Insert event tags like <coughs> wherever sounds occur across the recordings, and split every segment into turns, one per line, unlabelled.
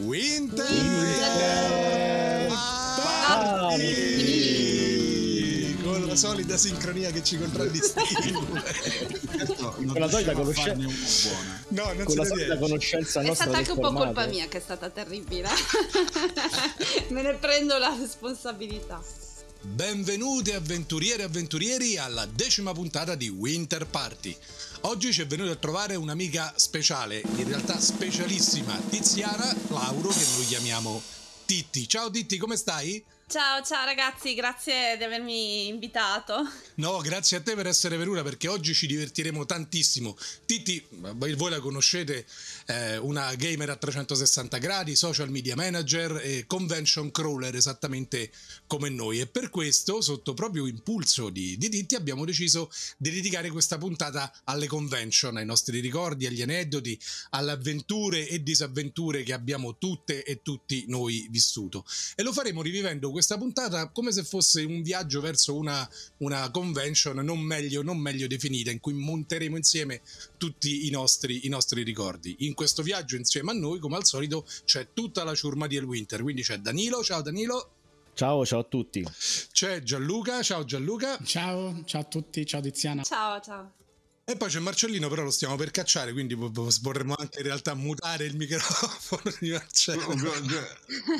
Winter,
Winter
Party! Con la solita sincronia che ci contraddistingue.
Certo,
Con la solita conoscenza-.
No, non
con
si
la solita conoscenza
È
nostra
stata anche un po' colpa mia che è stata terribile. <laughs> Me ne prendo la responsabilità.
Benvenuti avventuriere e avventurieri alla decima puntata di Winter Party. Oggi ci è venuta a trovare un'amica speciale, in realtà specialissima, Tiziana Lauro, che noi chiamiamo Titti. Ciao Titti, come stai?
Ciao, ciao ragazzi, grazie di avermi invitato.
No, grazie a te per essere venuta perché oggi ci divertiremo tantissimo. Titti, voi la conoscete, è una gamer a 360 gradi, social media manager e convention crawler esattamente come noi e per questo, sotto proprio impulso di, di Titti, abbiamo deciso di dedicare questa puntata alle convention, ai nostri ricordi, agli aneddoti, alle avventure e disavventure che abbiamo tutte e tutti noi vissuto. E lo faremo rivivendo questa puntata come se fosse un viaggio verso una, una convention non meglio, non meglio definita, in cui monteremo insieme tutti i nostri, i nostri ricordi. In questo viaggio insieme a noi, come al solito, c'è tutta la ciurma di El Winter, quindi c'è Danilo, ciao Danilo,
Ciao, ciao a tutti.
c'è Gianluca, ciao Gianluca,
Ciao, ciao a tutti, ciao Tiziana.
Ciao, ciao.
E poi c'è Marcellino, però lo stiamo per cacciare, quindi vorremmo anche in realtà mutare il microfono di Marcello.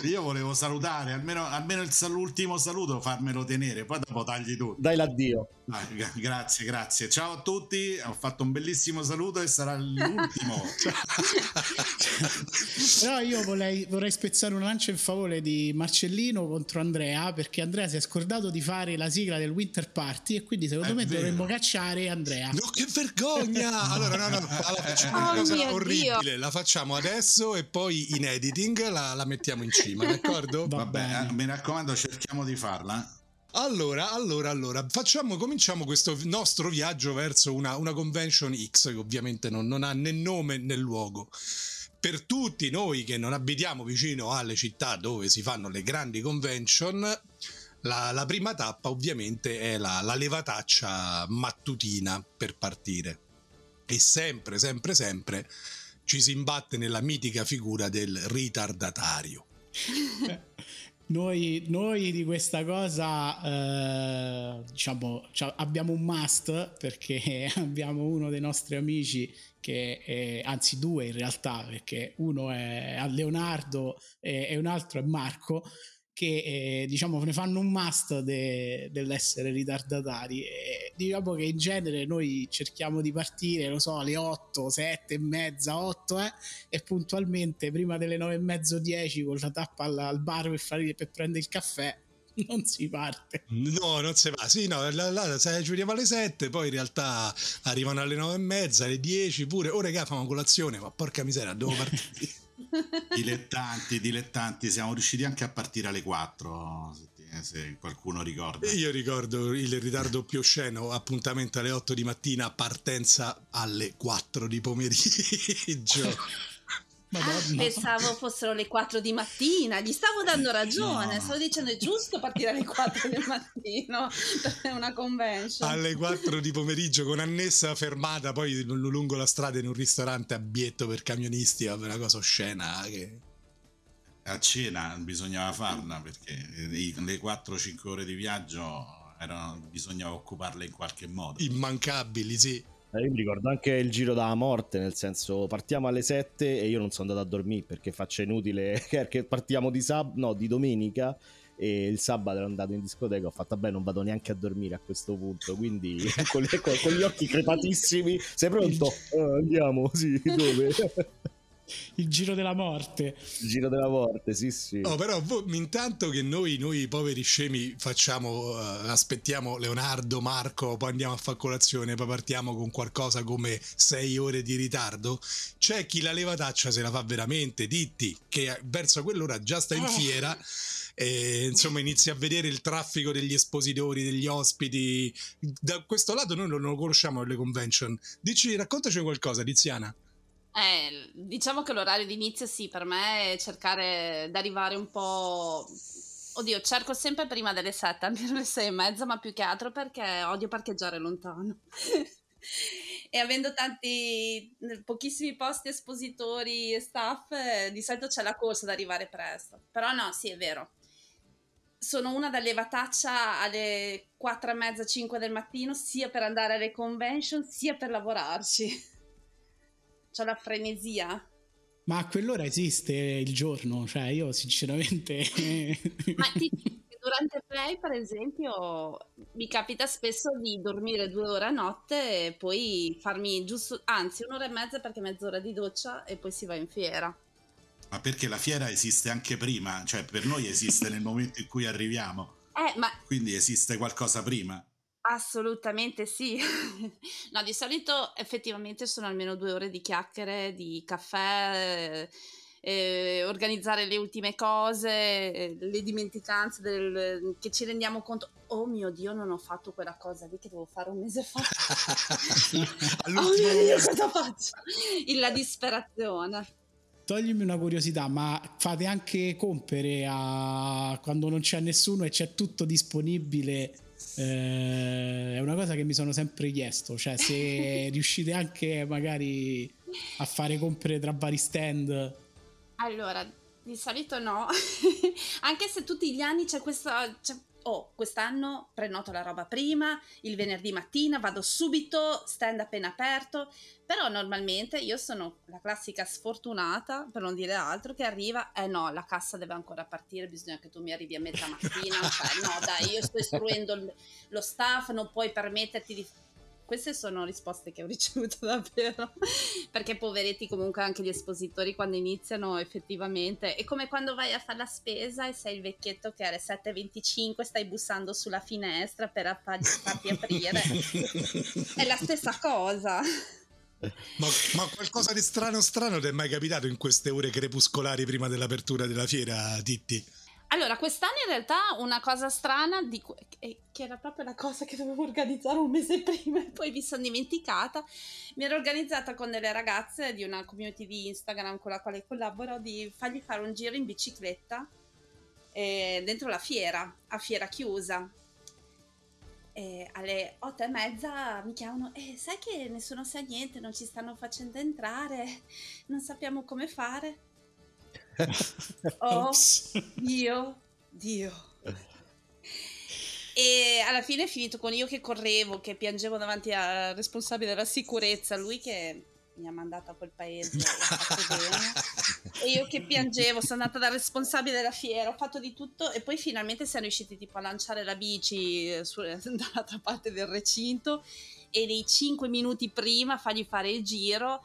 Io volevo salutare, almeno, almeno il sal- l'ultimo saluto farmelo tenere, poi dopo tagli tutto.
Dai l'addio.
Gra- grazie, grazie. Ciao a tutti, ho fatto un bellissimo saluto e sarà l'ultimo. <laughs>
Però io vorrei, vorrei spezzare una lancia in favore di Marcellino contro Andrea, perché Andrea si è scordato di fare la sigla del Winter Party e quindi secondo
È
me
vero.
dovremmo cacciare Andrea.
No, che vergogna! Allora, no, no, allora facciamo <laughs> una
Oh
cosa
mio
orribile.
Dio.
La facciamo adesso e poi in editing la, la mettiamo in cima, d'accordo?
Va
Vabbè,
bene.
eh, mi raccomando, cerchiamo di farla.
Allora, allora, allora, facciamo, cominciamo questo nostro viaggio verso una, una convention X che ovviamente non, non ha né nome né luogo. Per tutti noi che non abitiamo vicino alle città dove si fanno le grandi convention, la, la prima tappa ovviamente è la, la levataccia mattutina per partire. E sempre, sempre, sempre ci si imbatte nella mitica figura del ritardatario. <laughs>
Noi, noi di questa cosa eh, diciamo abbiamo un must perché <laughs> abbiamo uno dei nostri amici che è, anzi due in realtà perché uno è Leonardo e, e un altro è Marco che eh, diciamo ne fanno un must de- dell'essere ritardatari e diciamo che in genere noi cerchiamo di partire lo so alle 8, 7 e mezza, 8 eh, e puntualmente prima delle 9 e mezzo 10 con la tappa al, al bar per, fare, per prendere il caffè <laughs> non si parte
No, non si va. Sì, no, là, là, sai, ci vediamo alle 7, poi in realtà arrivano alle 9 e mezza, alle 10 pure. Oh, regà, famo colazione, ma porca miseria, devo partire. <laughs>
Dilettanti, dilettanti, siamo riusciti anche a partire alle 4, se, ti- se qualcuno ricorda.
Io ricordo il ritardo più osceno, appuntamento alle 8 di mattina, partenza alle 4 di pomeriggio. <laughs>
Madonna.
Pensavo fossero le 4 di mattina, gli stavo dando ragione,
No.
stavo dicendo è giusto partire alle 4 del mattino <laughs> per una convention.
alle 4 di pomeriggio con annessa fermata poi lungo la strada in un ristorante abietto per camionisti, vabbè, una cosa oscena che...
A cena bisognava farla perché le 4-5 ore di viaggio erano, bisognava occuparle in qualche modo.
immancabili, sì.
Eh, Io mi ricordo anche il giro della morte, nel senso partiamo alle 7 e io non sono andato a dormire perché faccio inutile, <laughs> perché partiamo di, sab- no, di domenica e il sabato ero andato in discoteca, ho fatto beh non vado neanche a dormire a questo punto, quindi <laughs> con, le- con- con gli occhi crepatissimi, sei pronto? <laughs> Eh, andiamo, sì, dove?
Il giro della morte
il giro della morte, sì sì.
Oh, però intanto che noi, noi poveri scemi facciamo, eh, aspettiamo Leonardo, Marco, poi andiamo a fare colazione, poi partiamo con qualcosa come 6 ore di ritardo, c'è chi la levataccia se la fa veramente, Ditti, che verso quell'ora già sta in
Eh.
fiera e insomma inizia a vedere il traffico degli espositori, degli ospiti. Da questo lato noi non lo conosciamo le convention. Dici, raccontaci qualcosa, Tiziana.
Eh, diciamo che l'orario di inizio sì, per me è cercare di arrivare un po'... Oddio, cerco sempre prima delle 7, almeno le 6 e mezza, ma più che altro perché odio parcheggiare lontano. <laughs> e avendo tanti, pochissimi posti espositori e staff, eh, di solito c'è la corsa ad arrivare presto. Però no, sì, è vero. Sono una da levataccia alle 4 e mezza, 5 del mattino, sia per andare alle convention, sia per lavorarci. <laughs> C'ho la frenesia.
Ma a quell'ora esiste il giorno, cioè io sinceramente... <laughs>
Ma ti, durante play, per esempio, mi capita spesso di dormire due ore a notte e poi farmi giusto, anzi un'ora e mezza perché mezz'ora di doccia e poi si va in fiera.
Ma perché la fiera esiste anche prima, cioè per noi esiste nel momento in cui arriviamo.
Eh, ma...
Quindi esiste qualcosa prima.
Assolutamente sì. <laughs> no, di solito effettivamente sono almeno due ore di chiacchiere, di caffè, eh, organizzare le ultime cose, le dimenticanze del, che ci rendiamo conto. Oh mio Dio, non ho fatto quella cosa lì che devo fare un mese fa. <laughs> <laughs> oh mio Dio, cosa faccio? La disperazione.
Toglimi una curiosità, ma fate anche compere a quando non c'è nessuno e c'è tutto disponibile eh, è una cosa che mi sono sempre chiesto, cioè se <laughs> riuscite anche magari a fare compere tra vari stand.
Allora, di solito no, <laughs> anche se tutti gli anni c'è questa... C'è oh, quest'anno prenoto la roba prima, il venerdì mattina vado subito, stand appena aperto, però normalmente io sono la classica sfortunata, per non dire altro, che arriva, eh no, la cassa deve ancora partire, bisogna che tu mi arrivi a metà mattina, cioè no dai, io sto istruendo lo staff, non puoi permetterti di queste sono risposte che ho <laughs> ricevuto davvero, perché poveretti comunque anche gli espositori quando iniziano effettivamente, è come quando vai a fare la spesa e sei il vecchietto che alle 7.25 stai bussando sulla finestra per farti aprire, è la stessa cosa.
Ma, ma, qualcosa di strano strano ti è mai capitato in queste ore crepuscolari prima dell'apertura della fiera, Titti?
Allora, quest'anno in realtà una cosa strana, di, che era proprio la cosa che dovevo organizzare un mese <laughs> prima e poi mi sono dimenticata, mi ero organizzata con delle ragazze di una community di Instagram con la quale collaboro di fargli fare un giro in bicicletta eh, dentro la fiera, a fiera chiusa. E alle otto e mezza mi chiamano e eh, sai che nessuno sa niente, non ci stanno facendo entrare, non sappiamo come fare oh Dio, Dio. E alla fine è finito con io che correvo, che piangevo davanti al responsabile della sicurezza, lui che mi ha mandato a quel paese e io che piangevo, sono andata dal responsabile della fiera, ho fatto di tutto e poi finalmente siamo riusciti tipo a lanciare la bici su, <laughs> dall'altra parte del recinto e dei 5 minuti prima fargli fare il giro,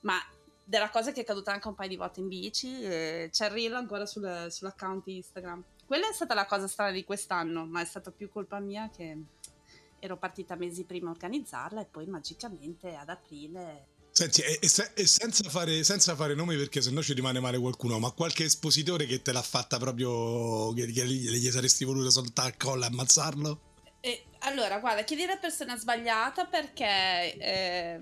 ma della cosa che è caduta anche un paio di volte in bici. c'è il reel ancora sul, sull'account Instagram. Quella è stata la cosa strana di quest'anno, ma è stata più colpa mia che ero partita mesi prima a organizzarla e poi magicamente ad aprile.
Senti, e, e, e senza, fare, senza, fare, nomi perché sennò ci rimane male qualcuno, ma qualche espositore che te l'ha fatta proprio, che, che gli saresti voluto soltare al collo e ammazzarlo?
Eh, allora, guarda, chiedi la persona sbagliata perché eh,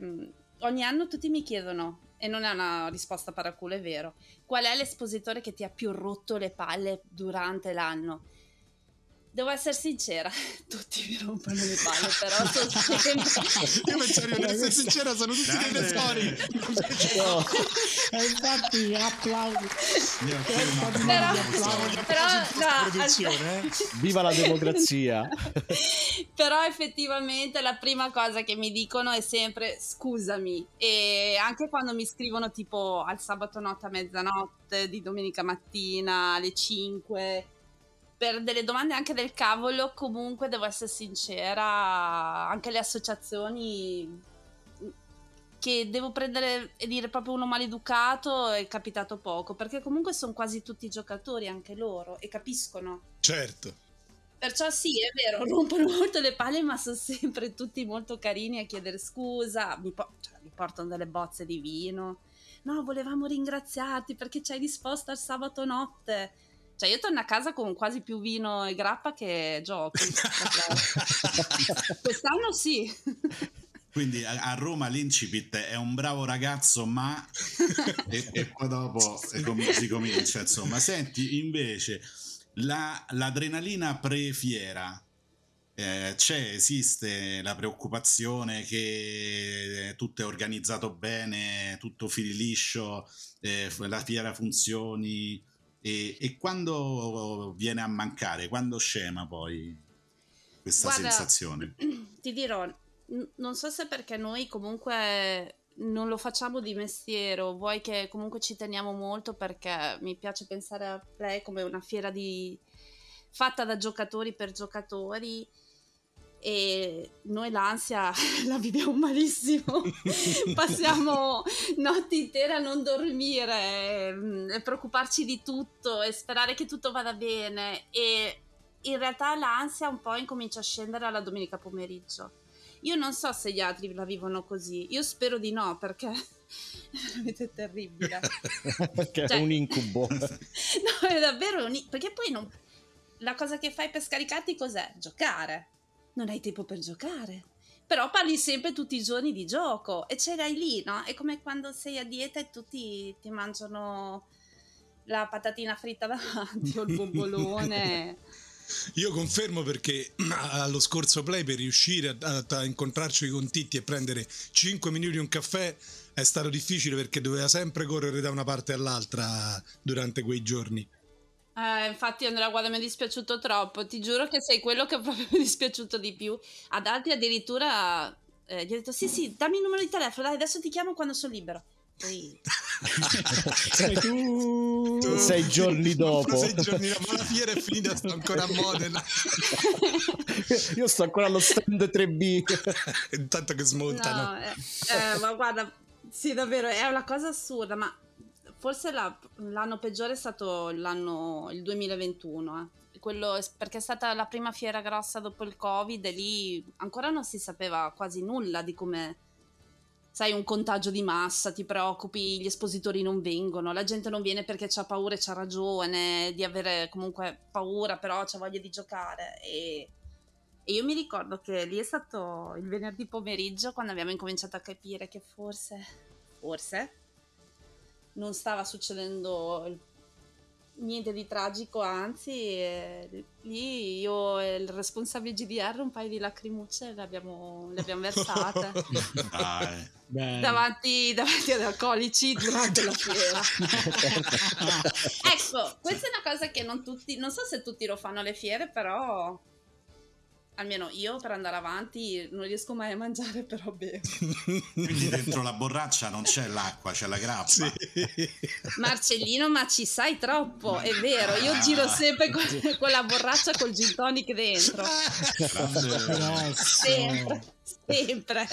ogni anno tutti mi chiedono e non è una risposta paraculo, è vero. Qual è l'espositore che ti ha più rotto le palle durante l'anno? Devo essere sincera, <laughs> tutti mi rompono le palle, però <laughs> sono sempre... <laughs>
Io penso di essere sincera, sono tutti dei tesori. no.
E infatti applausi.
Però, però no,
eh? Viva la democrazia.
però effettivamente la prima cosa che mi dicono è sempre scusami e anche quando mi scrivono tipo al sabato notte a mezzanotte, di domenica mattina alle 5 per delle domande anche del cavolo, comunque devo essere sincera, anche le associazioni che devo prendere e dire proprio uno maleducato è capitato poco, perché comunque sono quasi tutti giocatori anche loro e capiscono.
Certo.
Perciò sì, è vero, rompono molto le palle, ma sono sempre tutti molto carini a chiedere scusa, mi, po- cioè, mi portano delle bozze di vino. No, volevamo ringraziarti perché ci hai risposto al sabato notte cioè, io torno a casa con quasi più vino e grappa che giochi. <laughs> Quest'anno sì.
Quindi a Roma l'incipit è un bravo ragazzo, ma <laughs> e, e poi dopo si comincia. Insomma, senti invece la, l'adrenalina pre-fiera eh, c'è, esiste la preoccupazione che tutto è organizzato bene, tutto fili liscio, eh, la fiera funzioni e, e, quando viene a mancare, quando scema poi questa
Guarda,
sensazione? <clears throat>
Ti dirò, n- non so se perché noi comunque non lo facciamo di mestiere, vuoi che comunque ci teniamo molto perché mi piace pensare a Play come una fiera di... fatta da giocatori per giocatori e noi l'ansia <laughs> la viviamo malissimo, <laughs> passiamo notti intere a non dormire, mm, e preoccuparci di tutto e sperare che tutto vada bene e in realtà l'ansia un po' incomincia a scendere alla domenica pomeriggio. Io non so se gli altri la vivono così, io spero di no perché <laughs> è veramente terribile.
perché cioè, è un incubo.
no, è davvero un perché poi non... la cosa che fai per scaricarti cos'è? Giocare non hai tempo per giocare. Però parli sempre tutti i giorni di gioco e ce l'hai lì, no? È come quando sei a dieta e tutti ti mangiano la patatina fritta <laughs> davanti o il bombolone. <laughs>
Io confermo perché <clears throat> allo scorso play per riuscire a, a, incontrarci con Titti e prendere 5 minuti un caffè è stato difficile perché doveva sempre correre da una parte all'altra durante quei giorni.
Eh, infatti Andrea guarda mi è dispiaciuto troppo, ti giuro che sei quello che <laughs> proprio mi è dispiaciuto di più. Ad altri addirittura eh, gli ho detto sì sì dammi il numero di telefono, dai adesso ti chiamo quando sono libero. Poi... <laughs>
sei tu... tu sei giorni dopo.
Sei giorni dopo, ma la fiera è finita, sto ancora a <laughs> Modena.
Io sto ancora allo stand 3B.
Intanto che smontano.
No, eh, eh, ma guarda, sì davvero, è una cosa assurda, ma Forse la, l'anno peggiore è stato l'anno, il 2021, eh. Quello, perché è stata la prima fiera grossa dopo il Covid e lì ancora non si sapeva quasi nulla di come, sai, un contagio di massa, ti preoccupi, gli espositori non vengono, la gente non viene perché ha paura e c'ha ragione di avere comunque paura, però c'ha voglia di giocare e, e io mi ricordo che lì è stato il venerdì pomeriggio quando abbiamo incominciato a capire che forse, forse non stava succedendo niente di tragico, anzi, eh, lì io e il responsabile GDR un paio di lacrimucce le abbiamo, le abbiamo versate. <laughs> Davanti, davanti, ad alcolici durante la fiera. <laughs> ecco, questa è una cosa che non tutti, non so se tutti lo fanno alle fiere, però almeno io per andare avanti non riesco mai a mangiare, <laughs> però bevo.
Quindi dentro la borraccia non c'è l'acqua, c'è la grappa. Sì.
Marcellino, ma ci sai troppo, è vero. Io giro sempre con, <laughs> con la borraccia col gin tonic dentro. sempre, sempre.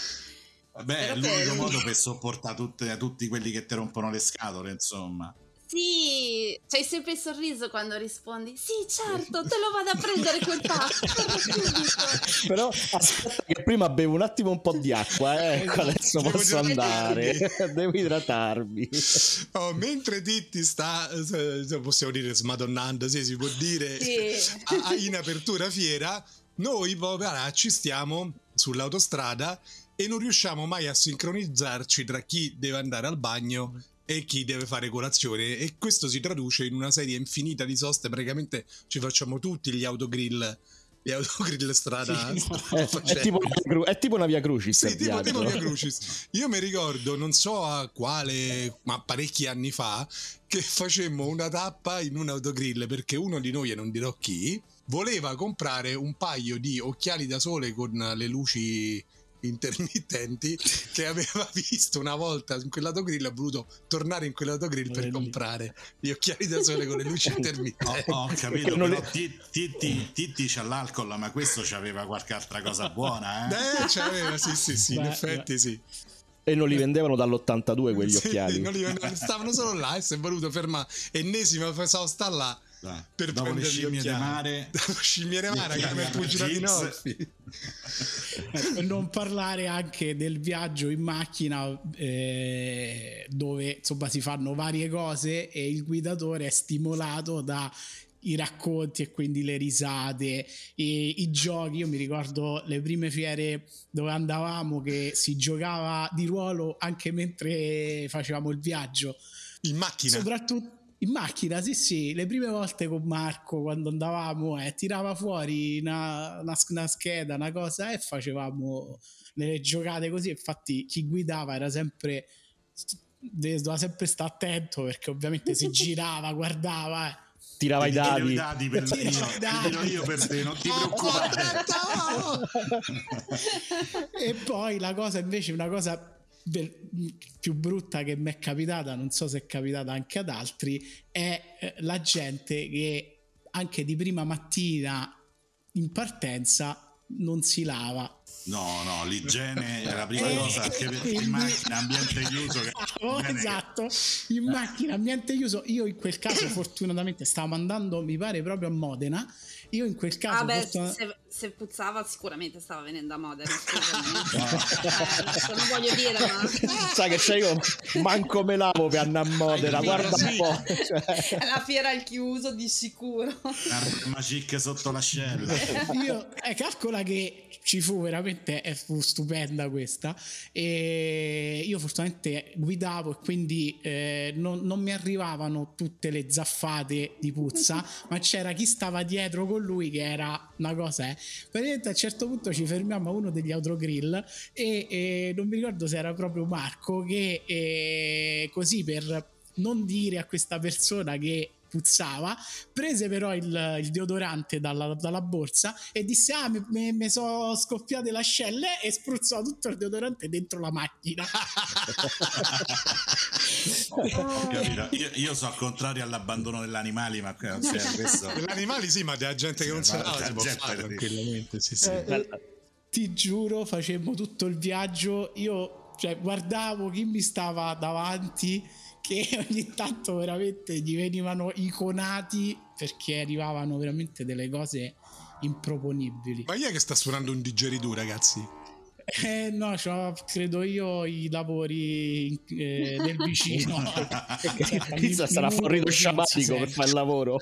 Vabbè, è l'unico modo per sopportare tutte, tutti quelli che ti rompono le scatole, insomma.
Sì, c'hai sempre il sorriso quando rispondi. Sì, certo, te lo vado a prendere quel <laughs> pacco.
Però aspetta che prima bevo un attimo un po' di acqua, eh. <laughs> ecco, adesso Devo posso andare. <laughs> Devo idratarmi.
Oh, mentre Titti sta, possiamo dire smadonnando, sì, si può dire, sì. in apertura fiera, noi poveracci stiamo sull'autostrada e non riusciamo mai a sincronizzarci tra chi deve andare al bagno e chi deve fare colazione. E questo si traduce in una serie infinita di soste. Praticamente ci facciamo tutti gli autogrill gli autogrill strada,
sì, no. <laughs> <laughs> è, tipo una, è, tipo una via Crucis
sì, tipo, tipo via <laughs> Crucis. Io mi ricordo non so a quale ma parecchi anni fa che facemmo una tappa in un autogrill perché uno di noi e non dirò chi voleva comprare un paio di occhiali da sole con le luci intermittenti <laughs> che aveva visto una volta in quell'autogrill ha voluto tornare in quell'autogrill per comprare gli occhiali da sole con le luci <laughs> intermittenti.
Ho, ho capito <laughs> però. Titti, Titti c'ha l'alcol ma questo c'aveva qualche altra cosa buona
eh, eh c'aveva sì sì sì in effetti sì.
E non li vendevano dall'82 quegli sì, occhiali.
non li vendevano, stavano solo là e si è voluto fermare. Ennesima sosta là
dai, per dopo le scimmie di mare <laughs>
dopo scimmie di mare come
per <laughs> non parlare anche del viaggio in macchina eh, dove insomma si fanno varie cose e il guidatore è stimolato da i racconti e quindi le risate e i giochi. Io mi ricordo le prime fiere dove andavamo che si giocava di ruolo anche mentre facevamo il viaggio.
In macchina?
Soprattutto In macchina, sì, sì, le prime volte con Marco quando andavamo, eh, tirava fuori una, una, una scheda, una cosa e facevamo delle giocate così. Infatti, chi guidava era sempre doveva sempre stare attento perché ovviamente si <laughs> girava, guardava. Eh
tirava i dadi.
i dadi per me, io, io per te, non ti preoccupare. <laughs>
e poi la cosa invece, una cosa più brutta che mi è capitata, non so se è capitata anche ad altri, è eh, la gente che anche di prima mattina in partenza non si lava
No, no, l'igiene <laughs> è la prima eh, cosa che in macchina ambiente chiuso. Che... <laughs>
Oh, esatto, in macchina ambiente chiuso. Io in quel caso fortunatamente stavo andando, mi pare, proprio a Modena io in quel caso...
Ah beh, fortuna... se, se, puzzava sicuramente stava venendo a Modena, <laughs> eh, non voglio dire, ma... <laughs>
Sai che c'è io manco me lavo per andare a Modena, guarda un po'. <laughs>
Cioè... La fiera al chiuso di sicuro.
Magic sotto l'ascella.
io, eh, calcola che ci fu veramente, eh, fu stupenda questa, e io fortunatamente guidavo e quindi eh, non, non mi arrivavano tutte le zaffate di puzza, ma c'era chi stava dietro con con lui che era una cosa, eh. Praticamente a un certo punto ci fermiamo a uno degli autogrill e, e non mi ricordo se era proprio Marco che eh, così per non dire a questa persona che puzzava, prese però il, il deodorante dalla, dalla, borsa e disse ah mi, mi sono scoppiate le ascelle e spruzzò tutto il deodorante dentro la macchina. <laughs>
io, io so al contrario all'abbandono degli animali, ma cioè, <laughs> questo... <laughs>
degli animali sì, ma della gente che non se lava si può fare tranquillamente. Sì, sì. Eh,
ti giuro, facemmo tutto il viaggio, io cioè, guardavo chi mi stava davanti che <laughs> ogni tanto veramente gli venivano iconati perché arrivavano veramente delle cose improponibili.
Ma chi è che sta suonando un digeridoo, ragazzi?
Eh, no, credo io i lavori eh, del vicino. <laughs>
Pizza sarà fuori lo sciamatico per fare il lavoro. <laughs>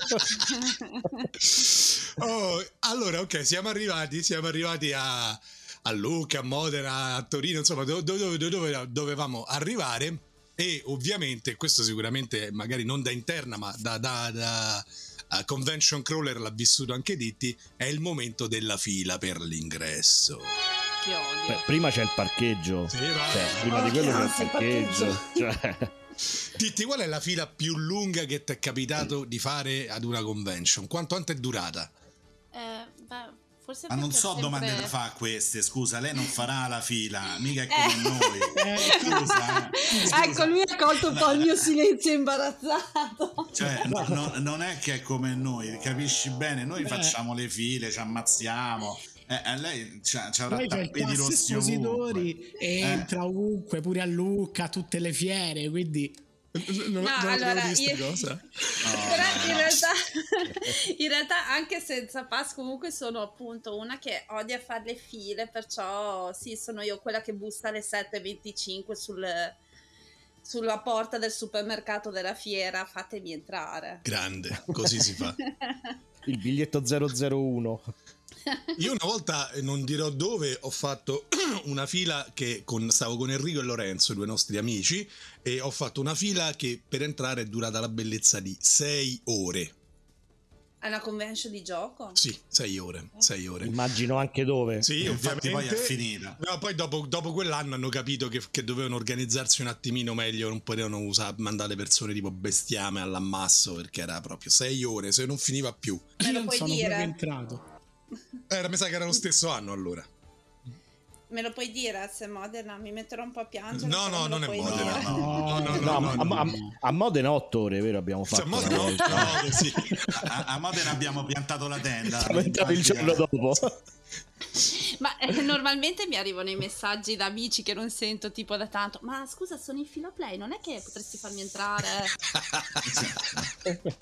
oh, allora, ok, siamo arrivati, siamo arrivati a, a Lucca, a Modena, a Torino, insomma, dove, dove, dove dovevamo arrivare e ovviamente questo sicuramente magari non da interna ma da, da, da uh, convention crawler l'ha vissuto anche Ditti è il momento della fila per l'ingresso
che odio Beh,
prima c'è il parcheggio sì, cioè, prima oh, di quello c'è il parcheggio cioè.
Titti, qual è la fila più lunga che ti è capitato di fare ad una convention? Quanto è durata?
Eh, beh, Forse
Ma non so sempre... domande da fare queste, scusa, lei non farà la fila, <laughs> mica è come eh. noi. Eh, scusa,
eh. <laughs> scusa. Ecco, lui ha colto un po' il mio <laughs> silenzio imbarazzato.
Cioè, no, no, non è che è come noi, capisci bene? Noi eh. facciamo le file, ci ammazziamo. Eh, lei ci avrà tappeti rossi
ovunque. entra ovunque, pure a Lucca, a tutte le fiere, quindi
non, no, non allora, io... cosa.
Oh, <laughs> Però in realtà, <laughs> in realtà, anche senza pass, comunque sono appunto una che odia fare le file, perciò sì, sono io quella che bussa alle 7.25 sul, sulla porta del supermercato della fiera, fatemi entrare.
Grande, così si fa. <laughs>
Il biglietto 001. <laughs>
Io una volta, eh, non dirò dove, ho fatto <clears throat> una fila che con, stavo con Enrico e Lorenzo, due nostri amici, e ho fatto una fila che per entrare è durata la bellezza di sei ore.
È una convention di gioco?
Sì, sei ore, sei ore.
Immagino anche dove.
Sì, e ovviamente.
poi è finita.
No, poi dopo, dopo, quell'anno hanno capito che, che, dovevano organizzarsi un attimino meglio, non potevano usare, mandare persone tipo bestiame all'ammasso perché era proprio sei ore, se non finiva più.
Io non sono dire? entrato.
Era, mi sa che era lo stesso anno allora.
Me lo puoi dire se Modena? Mi metterò un po' a piangere.
No, no, non è Modena.
No, no, no, no, no, no, a, a, Modena 8 ore, vero? Abbiamo fatto. Cioè, Modena 8
ore, sì. a, a, Modena abbiamo piantato la tenda.
Siamo entrati il giorno dopo.
Ma eh, normalmente mi arrivano i messaggi da amici che non sento tipo da tanto. Ma scusa, sono in fila play, non è che potresti farmi entrare? <laughs>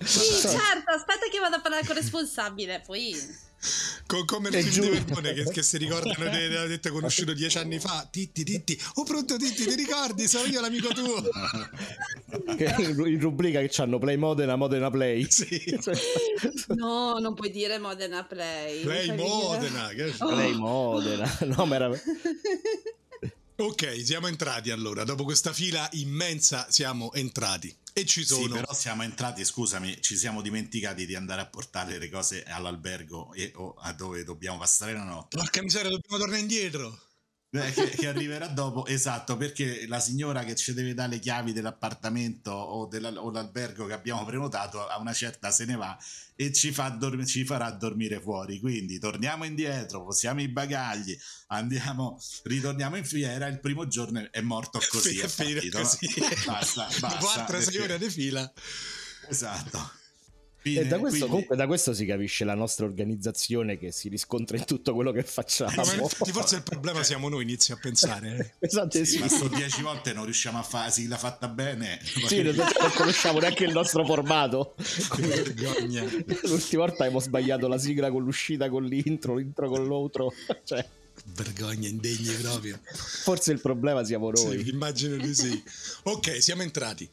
sì, certo, aspetta che vado a parlare con il responsabile, poi
Co- come il film di Verdone che, che, si ricordano di aver detto conosciuto dieci anni fa. Titti Titti. Oh pronto Titti ti ricordi? Sono io l'amico tuo.
Che in rubrica che hanno Play Modena Modena Play.
Sì.
no non puoi dire Modena Play.
Play Modena
che... oh. Play Modena. No ma era <laughs>
ok siamo entrati allora dopo questa fila immensa siamo entrati E ci sono.
Sì, però siamo entrati, scusami, ci siamo dimenticati di andare a portare le cose all'albergo e, o a dove dobbiamo passare la notte.
Porca miseria, dobbiamo tornare indietro.
Eh, che, che, arriverà dopo, esatto, perché la signora che ci deve dare le chiavi dell'appartamento o, della, o l'albergo che abbiamo prenotato a una certa se ne va e ci, fa dorm- ci farà dormire fuori. Quindi torniamo indietro, possiamo i bagagli, andiamo, ritorniamo in fiera. Il primo giorno è morto così. <laughs> È partito, così.
Basta, basta. Dopo altre sei ore di fila.
Esatto.
Fine, e da questo, quindi... comunque, da questo si capisce la nostra organizzazione che si riscontra in tutto quello che facciamo.
No, forse il problema siamo noi, inizi a pensare.
Eh. <laughs> esatto,
sì, sì. Ma dieci volte non riusciamo a fare sigla fatta bene.
Sì, non, non conosciamo neanche il nostro formato.
vergogna.
L'ultima volta abbiamo sbagliato la sigla con l'uscita con l'intro, l'intro con l'outro. <laughs> Cioè
vergogna indegni proprio.
Forse il problema siamo noi.
Sì, immagino di sì. ok, siamo entrati.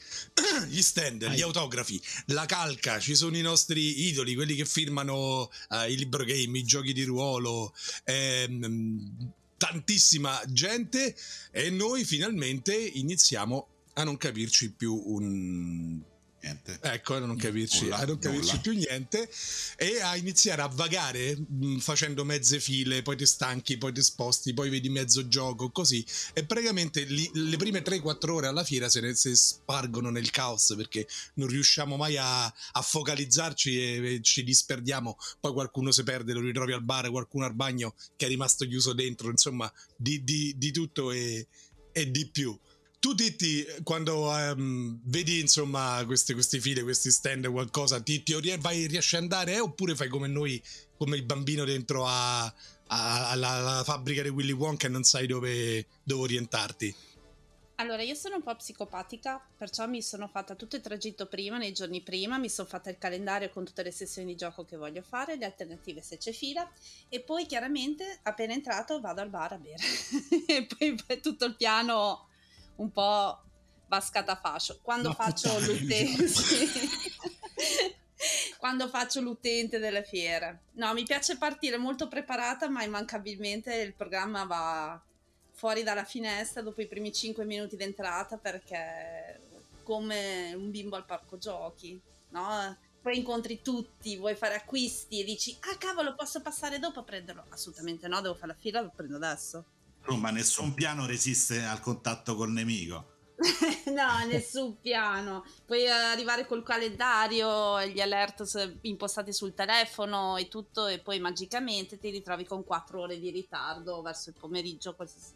Gli stand, gli autografi, la calca, ci sono i nostri idoli, quelli che firmano uh, i libro game, i giochi di ruolo, ehm, tantissima gente e noi finalmente iniziamo a non capirci più un
niente.
Ecco, a non capirci, nulla, a non capirci più niente e a iniziare a vagare mh, mm, facendo mezze file, poi ti stanchi, poi ti sposti, poi vedi mezzo gioco, così. E praticamente li, le prime 3-4 ore alla fiera se ne se spargono nel caos perché non riusciamo mai a, a focalizzarci e, e, ci disperdiamo. Poi qualcuno si perde, lo ritrovi al bar, qualcuno al bagno che è rimasto chiuso dentro, insomma, di, di, di tutto e, e di più tu Titti, quando um, vedi insomma queste, queste, file, questi stand, qualcosa, ti, ti vai, riesci ad andare eh, oppure fai come noi, come il bambino dentro a, a, alla, alla, fabbrica di Willy Wonka e non sai dove, dove orientarti?
Allora, io sono un po' psicopatica, perciò mi sono fatta tutto il tragitto prima, nei giorni prima, mi sono fatta il calendario con tutte le sessioni di gioco che voglio fare, le alternative se c'è fila, e poi chiaramente appena entrato vado al bar a bere. <laughs> e poi tutto il piano un po' bascata fascio. Quando no, faccio l'utente... <laughs> quando faccio l'utente delle fiere. No, mi piace partire molto preparata, ma immancabilmente il programma va fuori dalla finestra dopo i primi 5 minuti d'entrata perché come un bimbo al parco giochi, no? Poi incontri tutti, vuoi fare acquisti e dici "Ah cavolo, posso passare dopo a prenderlo?". Assolutamente no, devo fare la fila, lo prendo adesso.
Oh, ma nessun piano resiste al contatto col nemico. <laughs>
no, nessun piano. Puoi arrivare col calendario, gli alert impostati sul telefono e tutto, e poi magicamente ti ritrovi con 4 ore di ritardo verso il pomeriggio, qualsiasi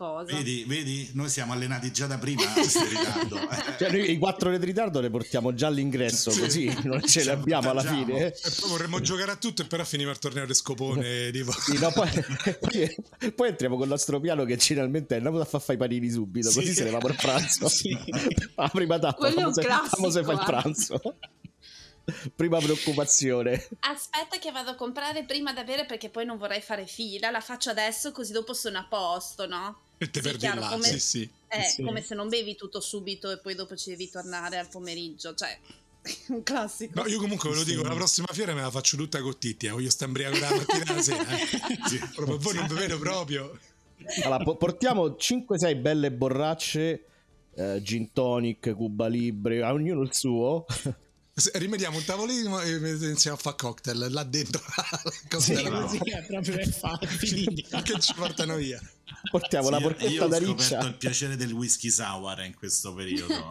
cosa.
Vedi, vedi, noi siamo allenati già da prima questo ritardo. <laughs>
Cioè, noi i quattro ore di ritardo le portiamo già all'ingresso, sì. così non ce le abbiamo alla fine.
E poi vorremmo giocare a tutto e però finiva il torneo di scopone. Tipo.
Sì, no, poi, poi, poi, entriamo con il nostro piano che generalmente è andato a far fare i panini subito, sì. così se ne va per pranzo. Sì. La prima tappa,
famo se,
se fa il pranzo. prima preoccupazione.
Aspetta che vado a comprare prima da bere perché poi non vorrei fare fila, la faccio adesso così dopo sono a posto, no?
E te sì, perdi chiaro, là, come, sì, sì.
È sì. come se non bevi tutto subito e poi dopo ci devi tornare al pomeriggio, cioè <laughs> un classico.
No, io comunque ve lo dico, la prossima fiera me la faccio tutta con Titti, eh. voglio sta embriaco dalla mattina alla sera. Eh. <laughs> Sì, proprio, voi non vedo proprio.
Allora, portiamo 5-6 belle borracce, eh, gin tonic, cuba libre, a ognuno il suo.
Rimediamo un tavolino e iniziamo a fare cocktail là dentro. <laughs>
Sì, così è proprio è fatto <laughs>
che ci portano via.
Portiamo sì, la porchetta da riccia io ho
scoperto il piacere del whisky sour in questo periodo.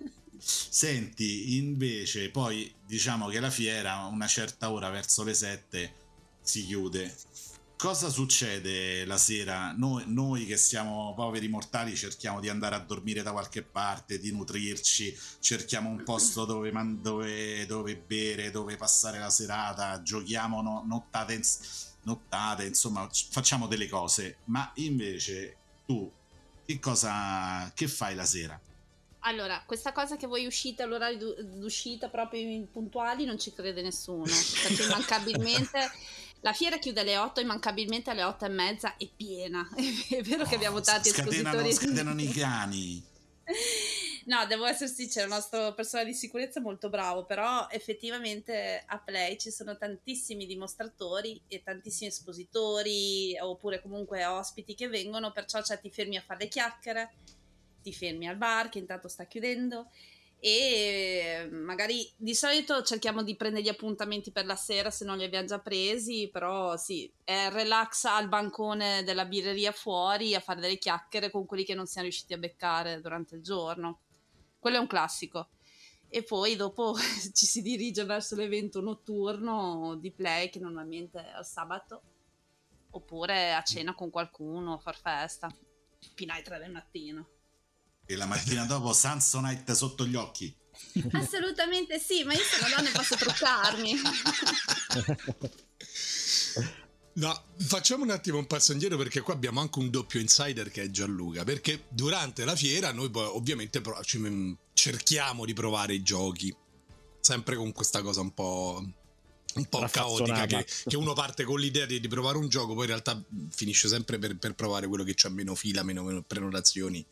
<laughs> Senti invece poi diciamo che la fiera a una certa ora verso le 7 si chiude cosa succede la sera? Noi, noi, che siamo poveri mortali cerchiamo di andare a dormire da qualche parte, di nutrirci, cerchiamo un posto <laughs> dove, man, dove, dove bere, dove passare la serata, giochiamo no, nottate, in, nottate, insomma facciamo delle cose, ma invece tu che cosa che fai la sera?
Allora, questa cosa che voi uscite all'orario d'uscita proprio puntuali non ci crede nessuno, perché <laughs> immancabilmente la fiera chiude alle 8, immancabilmente alle 8 e mezza è piena. <laughs> È vero oh, che abbiamo tanti
scatenano, espositori. Scatenano i cani. <laughs>
No, devo essere sincero, il nostro personale di sicurezza è molto bravo, però effettivamente a Play ci sono tantissimi dimostratori e tantissimi espositori oppure comunque ospiti che vengono, perciò cioè, ti fermi a fare le chiacchiere, ti fermi al bar che intanto sta chiudendo e magari di solito cerchiamo di prendere gli appuntamenti per la sera se non li abbiamo già presi, però sì, è relax al bancone della birreria fuori a fare delle chiacchiere con quelli che non siamo riusciti a beccare durante il giorno. Quello è un classico. E poi dopo <laughs> ci si dirige verso l'evento notturno di play che normalmente è il sabato, oppure a cena con qualcuno, a far festa, fino alle 3 del mattino.
E la mattina dopo Samsonite sotto gli occhi.
Assolutamente sì, ma io sono donna e posso truccarmi.
No, facciamo un attimo un passo indietro perché qua abbiamo anche un doppio insider che è Gianluca, perché durante la fiera noi poi ovviamente cerchiamo di provare i giochi, sempre con questa cosa un po', un po caotica, che, che, uno parte con l'idea di, di, provare un gioco, poi in realtà finisce sempre per, per provare quello che ha meno fila, meno, meno prenotazioni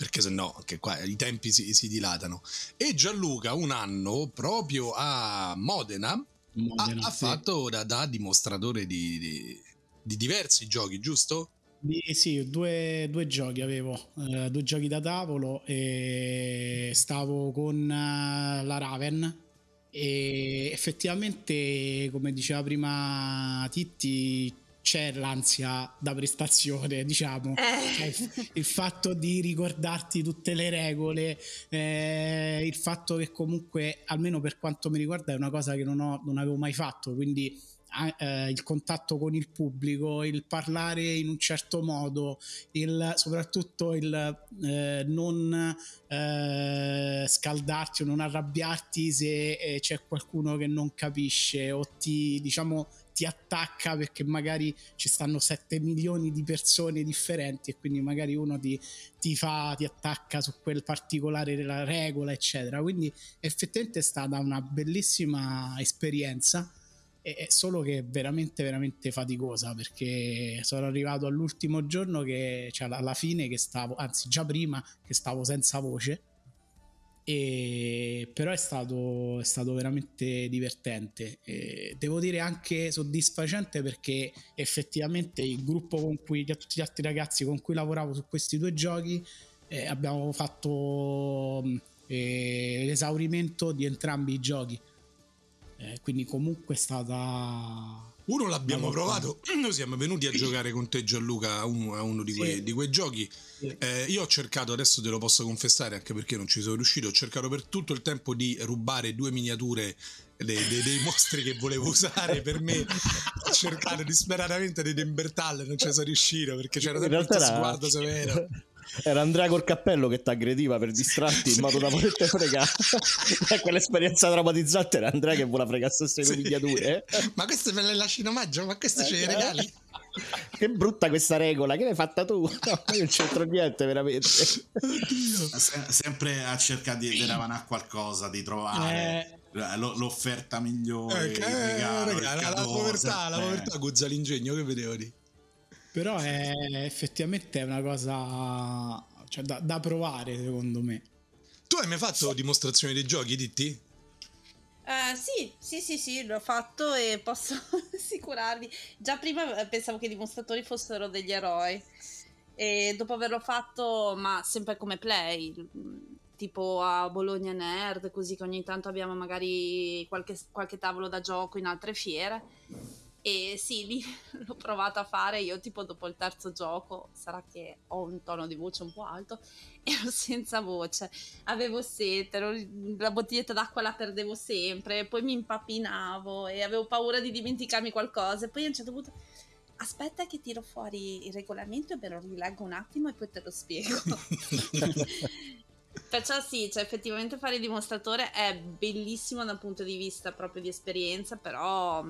perché se no anche qua i tempi si, si, dilatano. E Gianluca un anno proprio a Modena, Modena ha, ha fatto da, da dimostratore di, di, di, diversi giochi, giusto?
Di, sì, due, due, giochi avevo, uh, due giochi da tavolo e stavo con uh, la Raven e effettivamente come diceva prima Titti c'è l'ansia da prestazione, <laughs> diciamo, eh. cioè, il fatto di ricordarti tutte le regole, eh, il fatto che comunque, almeno per quanto mi riguarda, è una cosa che non, ho, non avevo mai fatto, quindi eh, il contatto con il pubblico, il parlare in un certo modo, il, soprattutto il eh, non eh, scaldarti o non arrabbiarti se eh, c'è qualcuno che non capisce o ti diciamo ti attacca perché magari ci stanno 7 milioni di persone differenti e quindi magari uno ti, ti fa, ti attacca su quel particolare della regola, eccetera. Quindi effettivamente è stata una bellissima esperienza è solo che è veramente veramente faticosa perché sono arrivato all'ultimo giorno che cioè alla fine che stavo anzi già prima che stavo senza voce e, però è stato, è stato veramente divertente. E devo dire anche soddisfacente perché effettivamente il gruppo con cui, tutti gli altri ragazzi con cui lavoravo su questi due giochi, eh, abbiamo fatto eh, l'esaurimento di entrambi i giochi. Eh, quindi comunque è stata
uno l'abbiamo provato, <clears throat> noi siamo venuti a giocare con te Gianluca a uno, a uno di, quei, sì. di, quei, giochi. Sì. Eh, io ho cercato, adesso te lo posso confessare anche perché non ci sono riuscito, ho cercato per tutto il tempo di rubare due miniature dei, dei, <laughs> dei mostri che volevo usare per me, ho cercato disperatamente dei Nembertal, non ci sono riuscito perché c'era sempre questo sguardo severo. <laughs>
Era Andrea col cappello che ti aggrediva per distrarti in modo da poterti fregare. <laughs> quell'esperienza traumatizzante era Andrea che vuole fregare queste sì. miniature.
Ma queste me le lasci in omaggio? Ma queste ce le regali?
Che brutta questa regola, che l'hai fatta tu? <laughs> No, io non c'entro niente, veramente.
Se- sempre a cercare di a qualcosa, di trovare. Eh l'offerta migliore, eh, regalo,
regalo, il la povertà, la povertà guzza l'ingegno che vedevo lì.
Però è effettivamente è una cosa cioè, da, da, provare, secondo me.
Tu hai mai fatto dimostrazioni dei giochi, Ditti?
Uh, sì, sì, sì, sì, l'ho fatto e posso <laughs> assicurarvi. Già prima eh, pensavo che i dimostratori fossero degli eroi. E dopo averlo fatto, ma sempre come play, tipo a Bologna Nerd, così che ogni tanto abbiamo magari qualche, qualche tavolo da gioco in altre fiere e sì, lì <laughs> l'ho provato a fare. Io tipo dopo il terzo gioco, sarà che ho un tono di voce un po' alto, <laughs> ero senza voce, avevo sete, ero, la bottiglietta d'acqua la perdevo sempre, poi mi impappinavo e avevo paura di dimenticarmi qualcosa. E poi a un certo punto aspetta che tiro fuori il regolamento e me lo rileggo un attimo e poi te lo spiego. <laughs> Perciò sì, cioè effettivamente fare il dimostratore è bellissimo dal punto di vista proprio di esperienza, però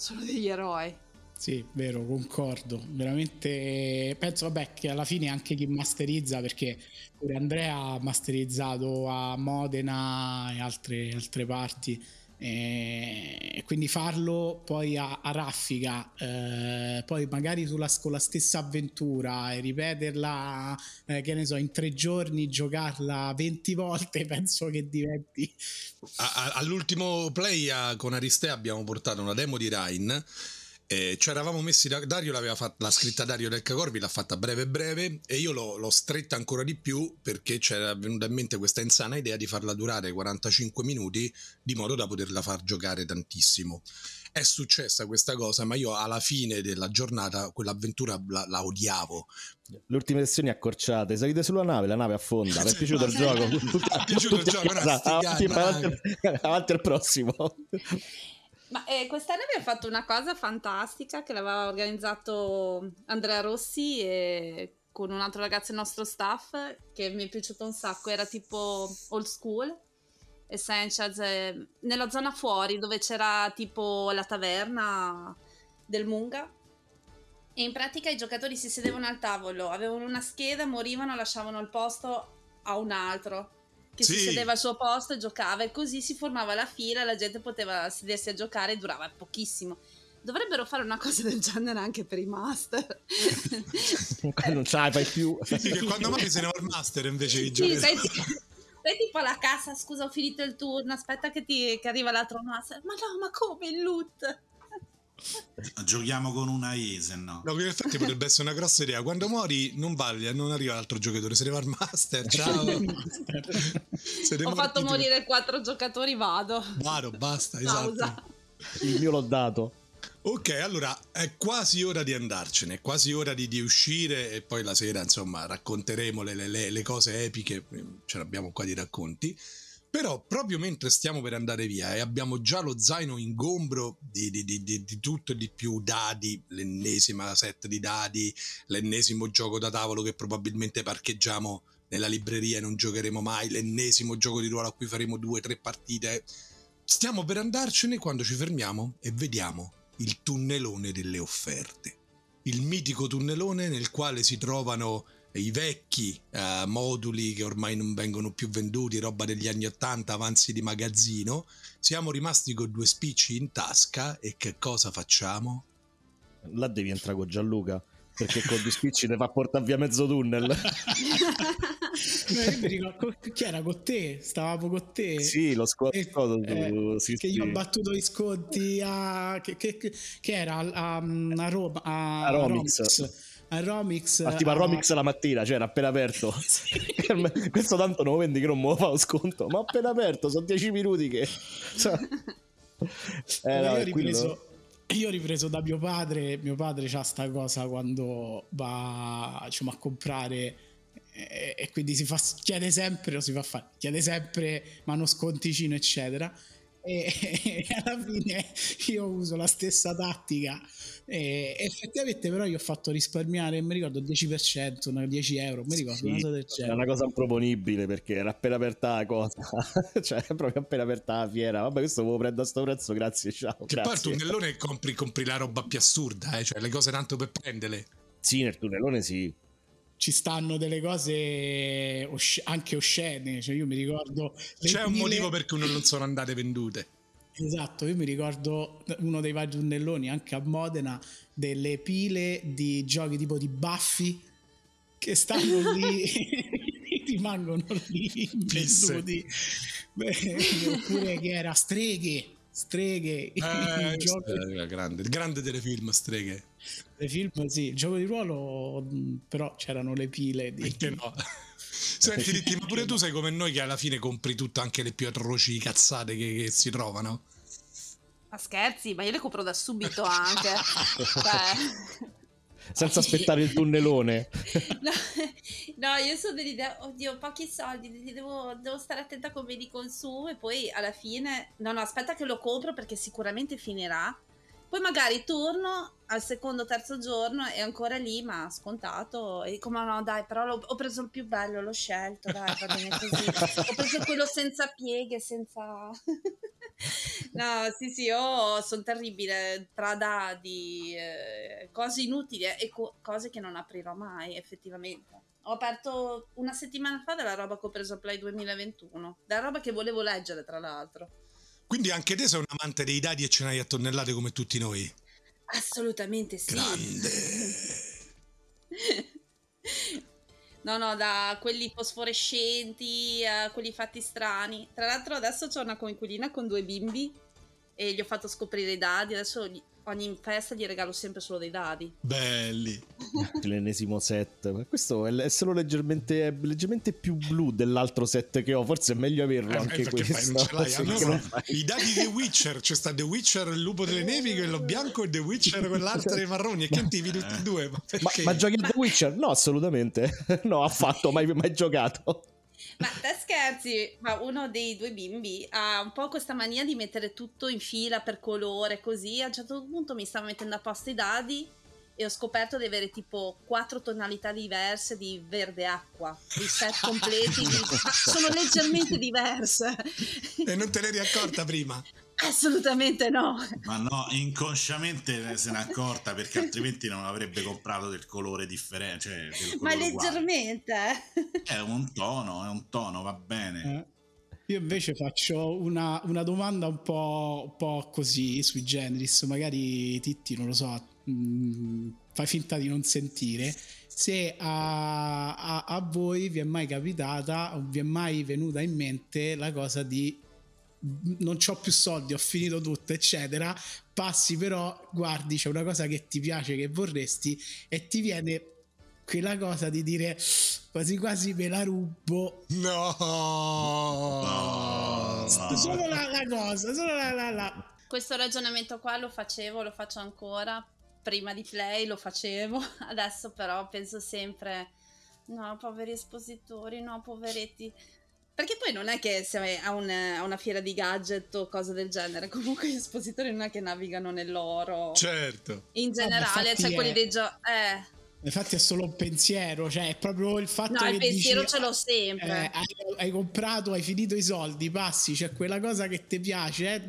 sono degli eroi.
Sì, vero, concordo. Veramente penso, vabbè, che alla fine anche chi masterizza, perché pure Andrea ha masterizzato a Modena e altre, altre parti e quindi farlo poi a, a raffica eh, poi magari sulla, con la stessa avventura e ripeterla eh, che ne so in tre giorni giocarla 20 volte <laughs> penso che diventi
a, a, all'ultimo play con Aristea abbiamo portato una demo di Rhine E ci eravamo messi da Dario l'aveva fatta la scritta Dario del Cacorvi l'ha fatta breve breve e io l'ho, l'ho stretta ancora di più perché c'era venuta in mente questa insana idea di farla durare 45 minuti di modo da poterla far giocare tantissimo è successa questa cosa, ma io alla fine della giornata quell'avventura la, la odiavo.
Le ultime sessioni accorciate, salite sulla nave, la nave affonda. Mi è <laughs> piaciuto il gioco. <laughs>
Mi è piaciuto il gioco,
avanti al prossimo. <laughs>
Ma eh, quest'anno abbiamo fatto una cosa fantastica che l'aveva organizzato Andrea Rossi e con un altro ragazzo del nostro staff che mi è piaciuto un sacco, era tipo old school Essentials eh, nella zona fuori dove c'era tipo la taverna del Munga. E in pratica i giocatori si sedevano al tavolo, avevano una scheda, morivano, lasciavano il posto a un altro che sì. si sedeva al suo posto e giocava e così si formava la fila, la gente poteva sedersi a giocare e durava pochissimo. Dovrebbero fare una cosa del genere anche per i master. <laughs>
non ce la fai più.
Sì, che quando mai se ne va il master invece di giocare. Sì,
sei tipo alla cassa, scusa, ho finito il turno, aspetta che, ti, che arriva l'altro master. Ma no, ma come il loot?
Giochiamo con una Isen,
no? No, in effetti potrebbe essere una grossa idea. Quando muori non vale, non arriva l'altro giocatore, se ne va il master. Ciao. <laughs>
Ho fatto morire quattro giocatori, vado.
Vado, basta, esatto.
Il mio l'ho dato.
Ok, allora è quasi ora di andarcene, è quasi ora di, di uscire e poi la sera insomma racconteremo le, le, le cose epiche, ce l'abbiamo qua di racconti. Però proprio mentre stiamo per andare via e abbiamo già lo zaino ingombro di, di, di, di, tutto e di più dadi, l'ennesima set di dadi, l'ennesimo gioco da tavolo che probabilmente parcheggiamo nella libreria e non giocheremo mai, l'ennesimo gioco di ruolo a cui faremo due o tre partite. Stiamo per andarcene quando ci fermiamo e vediamo il tunnelone delle offerte. Il mitico tunnelone nel quale si trovano i vecchi uh, moduli che ormai non vengono più venduti, roba degli anni 80, avanzi di magazzino. Siamo rimasti con due spicci in tasca e che cosa facciamo?
Là devi entrare con Gianluca perché con due spicci ne fa portare via mezzo tunnel. <laughs>
ricordo, chi era con te? Stavamo con te.
Sì, lo squad eh,
eh, sì, che sì. io ho battuto gli sconti a che, che, che era a, a, Roma a,
a Romix.
Romix a Romix
Partiva a Romix la mattina, cioè era appena aperto. <laughs> <laughs> Questo tanto non lo vendi che non me lo sconto, ma appena aperto, sono dieci minuti che... <laughs>
Eh, no, io ho ripreso, io ho ripreso da mio padre, mio padre ha sta cosa quando va diciamo, a comprare e, e, quindi si fa, chiede sempre, o si fa fare, chiede sempre ma uno sconticino eccetera. E, <laughs> e, alla fine io uso la stessa tattica. E effettivamente però io ho fatto risparmiare mi ricordo 10% 10 euro mi ricordo sì, una cosa del
genere. è una cosa improponibile perché era appena aperta la cosa. <laughs> Cioè proprio appena aperta la fiera. Vabbè questo lo prendo a sto prezzo grazie ciao
che
grazie.
poi al tunnellone compri, compri la roba più assurda eh? cioè le cose tanto per prenderle.
Sì nel tunnellone sì
ci stanno delle cose osc- anche oscene. Cioè io mi ricordo.
C'è un motivo per cui non sono andate vendute.
Esatto, io mi ricordo uno dei vari tunnelloni anche a Modena delle pile di giochi tipo di baffi che stanno lì <laughs> <laughs> rimangono lì venduti oppure che era streghe streghe
eh, <laughs> il, grande, il grande telefilm streghe
le film sì, il gioco di ruolo però c'erano le pile di...
Perché no? <laughs> Senti Ritti, ma pure tu sei come noi che alla fine compri tutto, anche le più atroci cazzate che, che si trovano?
Ma scherzi, ma io le compro da subito anche. <laughs> cioè...
Senza <laughs> aspettare il tunnelone.
no, no, io sono dell'idea, oddio, pochi soldi, devo, devo, stare attenta come li consumo e poi alla fine, no, no, aspetta che lo compro perché sicuramente finirà poi magari torno al secondo terzo giorno è ancora lì, ma scontato. E come no, dai, però ho preso il più bello, l'ho scelto, dai, va bene <laughs> così. ho preso quello senza pieghe, senza... <laughs> no, sì, sì, io sono terribile tra dadi, eh, cose inutili e co- cose che non aprirò mai, effettivamente. Ho aperto una settimana fa della roba che ho preso a Play 2021, della roba che volevo leggere, tra l'altro.
Quindi anche te sei un amante dei dadi e ce n'hai a tonnellate come tutti noi?
Assolutamente sì.
Grande. <laughs>
no, no, da quelli fosforescenti a quelli fatti strani. Tra l'altro adesso c'ho una coinquilina con due bimbi e gli ho fatto scoprire i dadi. Adesso ogni festa gli regalo sempre solo dei dadi.
Belli. <laughs>
L'ennesimo set. Ma questo è, solo leggermente, è leggermente più blu dell'altro set che ho. Forse è meglio averlo
Eh,
anche
perché fai-
questo.
non ce l'hai.
Sì,
Allora, <laughs>
fai.
I dadi The Witcher, c'è sta The Witcher, il lupo delle nevi, quello bianco, e The Witcher, quell'altro dei marroni. E che tivi tutti e due? Ma,
Ma,
perché?
ma giochi a The Witcher? No, assolutamente. <laughs> no, affatto, mai, mai giocato.
Ma te scherzi, ma uno dei due bimbi ha un po' questa mania di mettere tutto in fila per colore, così a un certo punto mi stavo mettendo a posto i dadi e ho scoperto di avere tipo quattro tonalità diverse di verde acqua, di set <laughs> completi, di- sono leggermente diverse.
E non te l'eri accorta prima? <laughs>
Assolutamente no.
Ma no, inconsciamente se n'è accorta perché altrimenti non avrebbe comprato del colore differente. Cioè del
Ma
colore uguale.
leggermente. eh.
È un tono, è un tono, va bene.
Eh. Io invece faccio una, una domanda un po', un po' così sui generis, magari Titti non lo so, mh, fai finta di non sentire. Se a, a- a voi vi è mai capitata o vi è mai venuta in mente la cosa di "Mh, non ho più soldi, ho finito tutto, eccetera. Passi però, guardi, c'è una cosa che ti piace, che vorresti, e ti viene quella cosa di dire quasi quasi me la rubo
No.
No.
solo la, la cosa, solo la, la, la.
Questo ragionamento qua lo facevo, lo faccio ancora. Prima di Play lo facevo, <laughs> adesso però penso sempre: no, poveri espositori, no, poveretti. Perché poi non è che sei a, un- a una fiera di gadget o cose del genere, comunque gli espositori non è che navigano nell'oro.
Certo.
In generale,
infatti
cioè quelli dei giochi. Eh,
Infatti è solo un pensiero, cioè è proprio il fatto
no,
che
il pensiero
dici,
ce l'ho sempre.
eh, hai, hai comprato, hai finito i soldi, passi, c'è quella cosa che ti piace eh,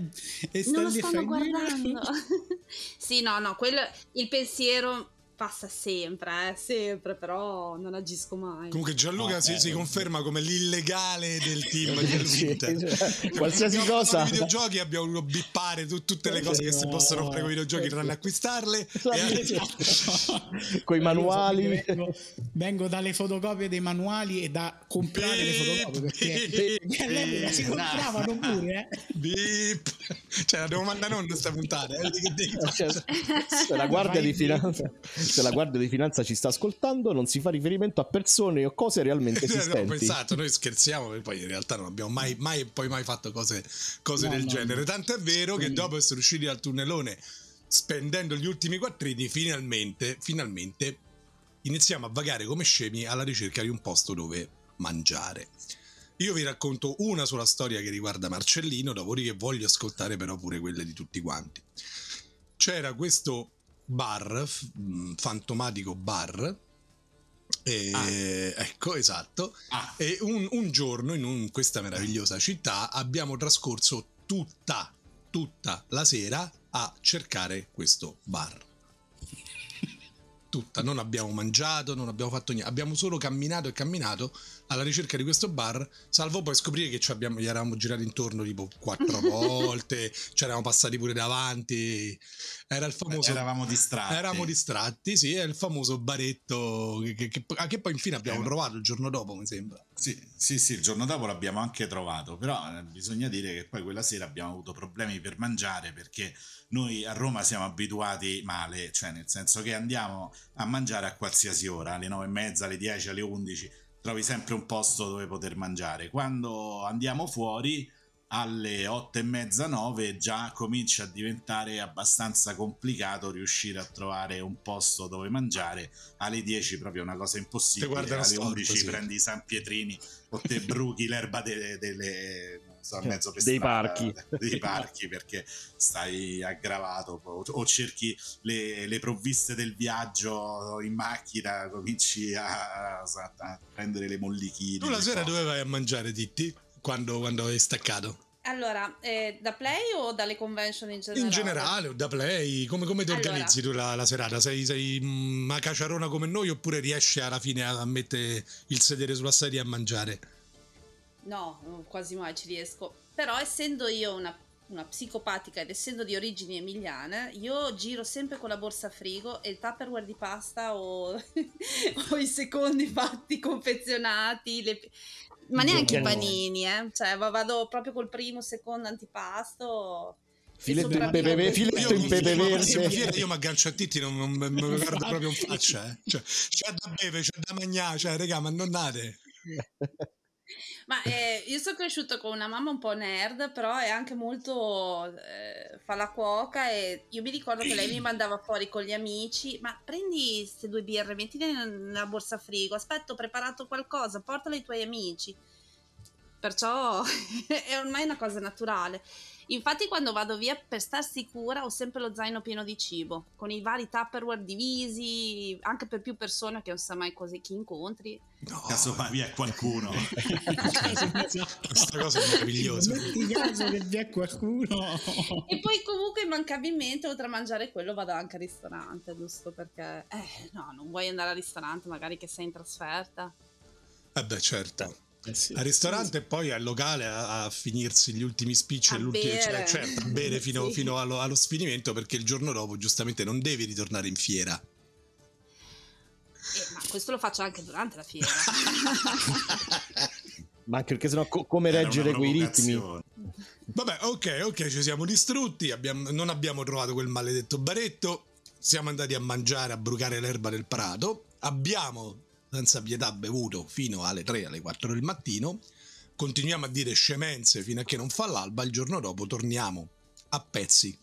e stai
non lo stanno
fai-
guardando. <laughs> sì, no, no, quello, il pensiero passa sempre, eh, sempre, però non agisco mai.
Comunque Gianluca
No,
si,
eh,
si conferma come l'illegale del team di Elvita.
cioè, qualsiasi
Abbiamo
cosa.
di videogiochi abbiamo voluto bippare tu- tutte le cose che si
No.
possono fare con i videogiochi tranne acquistarle. E- <laughs>
Coi manuali.
Vengo, vengo dalle fotocopie dei manuali e da comprare le fotocopie perché perché <laughs> all'epoca si compravano pure, eh.
Bip. <laughs> Cioè, la devo mandare non questa puntata. eh, che.
Cioè, se, la guardia di finanza, se la Guardia di Finanza ci sta ascoltando, non si fa riferimento a persone o cose realmente <laughs>
No,
esistenti.
pensato, noi scherziamo, e poi in realtà non abbiamo mai, mai, poi mai fatto cose, cose
No,
del
no,
genere.
no.
Tanto è vero che
Quindi-
dopo essere usciti dal tunnelone, spendendo gli ultimi quattrini, finalmente, finalmente iniziamo a vagare come scemi alla ricerca di un posto dove mangiare. Io vi racconto una sola storia che riguarda Marcellino, dopodiché voglio ascoltare però pure quelle di tutti quanti. C'era questo bar, mh, fantomatico bar, e, ecco esatto,
Ah,
e un, un giorno in un- questa meravigliosa città abbiamo trascorso tutta, tutta la sera a cercare questo bar. Tutta, non abbiamo mangiato, non abbiamo fatto niente, abbiamo solo camminato e camminato alla ricerca di questo bar, salvo poi scoprire che ci abbiamo, gli eravamo girati intorno tipo quattro <laughs> volte, ci eravamo passati pure davanti, era il famoso...
eravamo distratti.
Eravamo distratti, sì, è il famoso baretto che, che- che- ah, che poi infine abbiamo
Eh,
trovato il giorno dopo, mi sembra.
Sì, sì, sì, il giorno dopo l'abbiamo anche trovato, però eh, bisogna dire che poi quella sera abbiamo avuto problemi per mangiare perché noi a Roma siamo abituati male, cioè nel senso che andiamo a mangiare a qualsiasi ora, alle nove e mezza, alle 10, alle 11, trovi sempre un posto dove poter mangiare. Quando andiamo fuori alle otto e mezza, nove già comincia a diventare abbastanza complicato riuscire a trovare un posto dove mangiare alle 10 proprio una cosa impossibile alle
storto,
11
sì.
prendi i San Pietrini o te <laughs> bruchi l'erba delle, delle non so, a mezzo per
Dei
strada,
parchi. <laughs>
dei parchi perché stai aggravato o, o cerchi le, le provviste del viaggio in macchina cominci a, a- a prendere le mollichine
Tu la sera
cose.
dove vai a mangiare, Titti? Quando, quando hai staccato?
Allora, eh, da Play o dalle convention in generale?
In generale, o da play, come, come ti
Allora.
organizzi tu la, la serata? Sei, sei mm, una caciarona come noi oppure riesci alla fine a mettere il sedere sulla sedia e a mangiare?
No, quasi mai ci riesco. Però essendo io una, una psicopatica ed essendo di origini emiliane, io giro sempre con la borsa frigo e il tupperware di pasta o, <laughs> o i secondi fatti confezionati, le- ma neanche i panini, eh. Cioè va- vado proprio col primo, secondo antipasto.
Filetto
in
pepe,
pepe-
filetto in
io,
pepe verde.
io mi aggancio a Titti, non, non, non mi <laughs> guardo proprio in faccia. Eh. Cioè, c'è da bere, c'è da mangiare, cioè, raga, ma non date. <laughs>
Ma eh, io sono cresciuto con una mamma un po' nerd, però è anche molto eh, fa la cuoca e io mi ricordo che lei mi mandava fuori con gli amici, ma prendi queste due birre, mettile nella borsa frigo, aspetta, ho preparato qualcosa, portale ai tuoi amici. Perciò <laughs> è ormai una cosa naturale. Infatti quando vado via per star sicura ho sempre lo zaino pieno di cibo, con i vari Tupperware divisi, anche per più persone che non sa mai così chi incontri.
No,
Casomai vi è qualcuno. <laughs>
questa cosa è meravigliosa.
Metti caso che vi è qualcuno.
E poi comunque immancabilmente oltre a mangiare quello vado anche al ristorante, giusto perché eh no, non vuoi andare al ristorante magari che sei in trasferta.
Eh beh, certo.
Eh sì.
Al ristorante e poi al locale a, a finirsi gli ultimi spicci
A
e l'ultimo, cioè,
bere.
certo, a bere <laughs> fino,
Sì.
fino allo, allo sfinimento perché il giorno dopo giustamente non devi ritornare in fiera.
Eh, ma questo lo faccio anche durante la fiera. <laughs>
Ma anche perché sennò co- come
Era
reggere quei ritmi?
Vabbè, ok, ok, ci siamo distrutti, abbiamo- non abbiamo trovato quel maledetto baretto, siamo andati a mangiare, a brucare l'erba del prato, abbiamo senza pietà bevuto fino alle 3, alle 4 del mattino, continuiamo a dire scemenze fino a che non fa l'alba, il giorno dopo torniamo a pezzi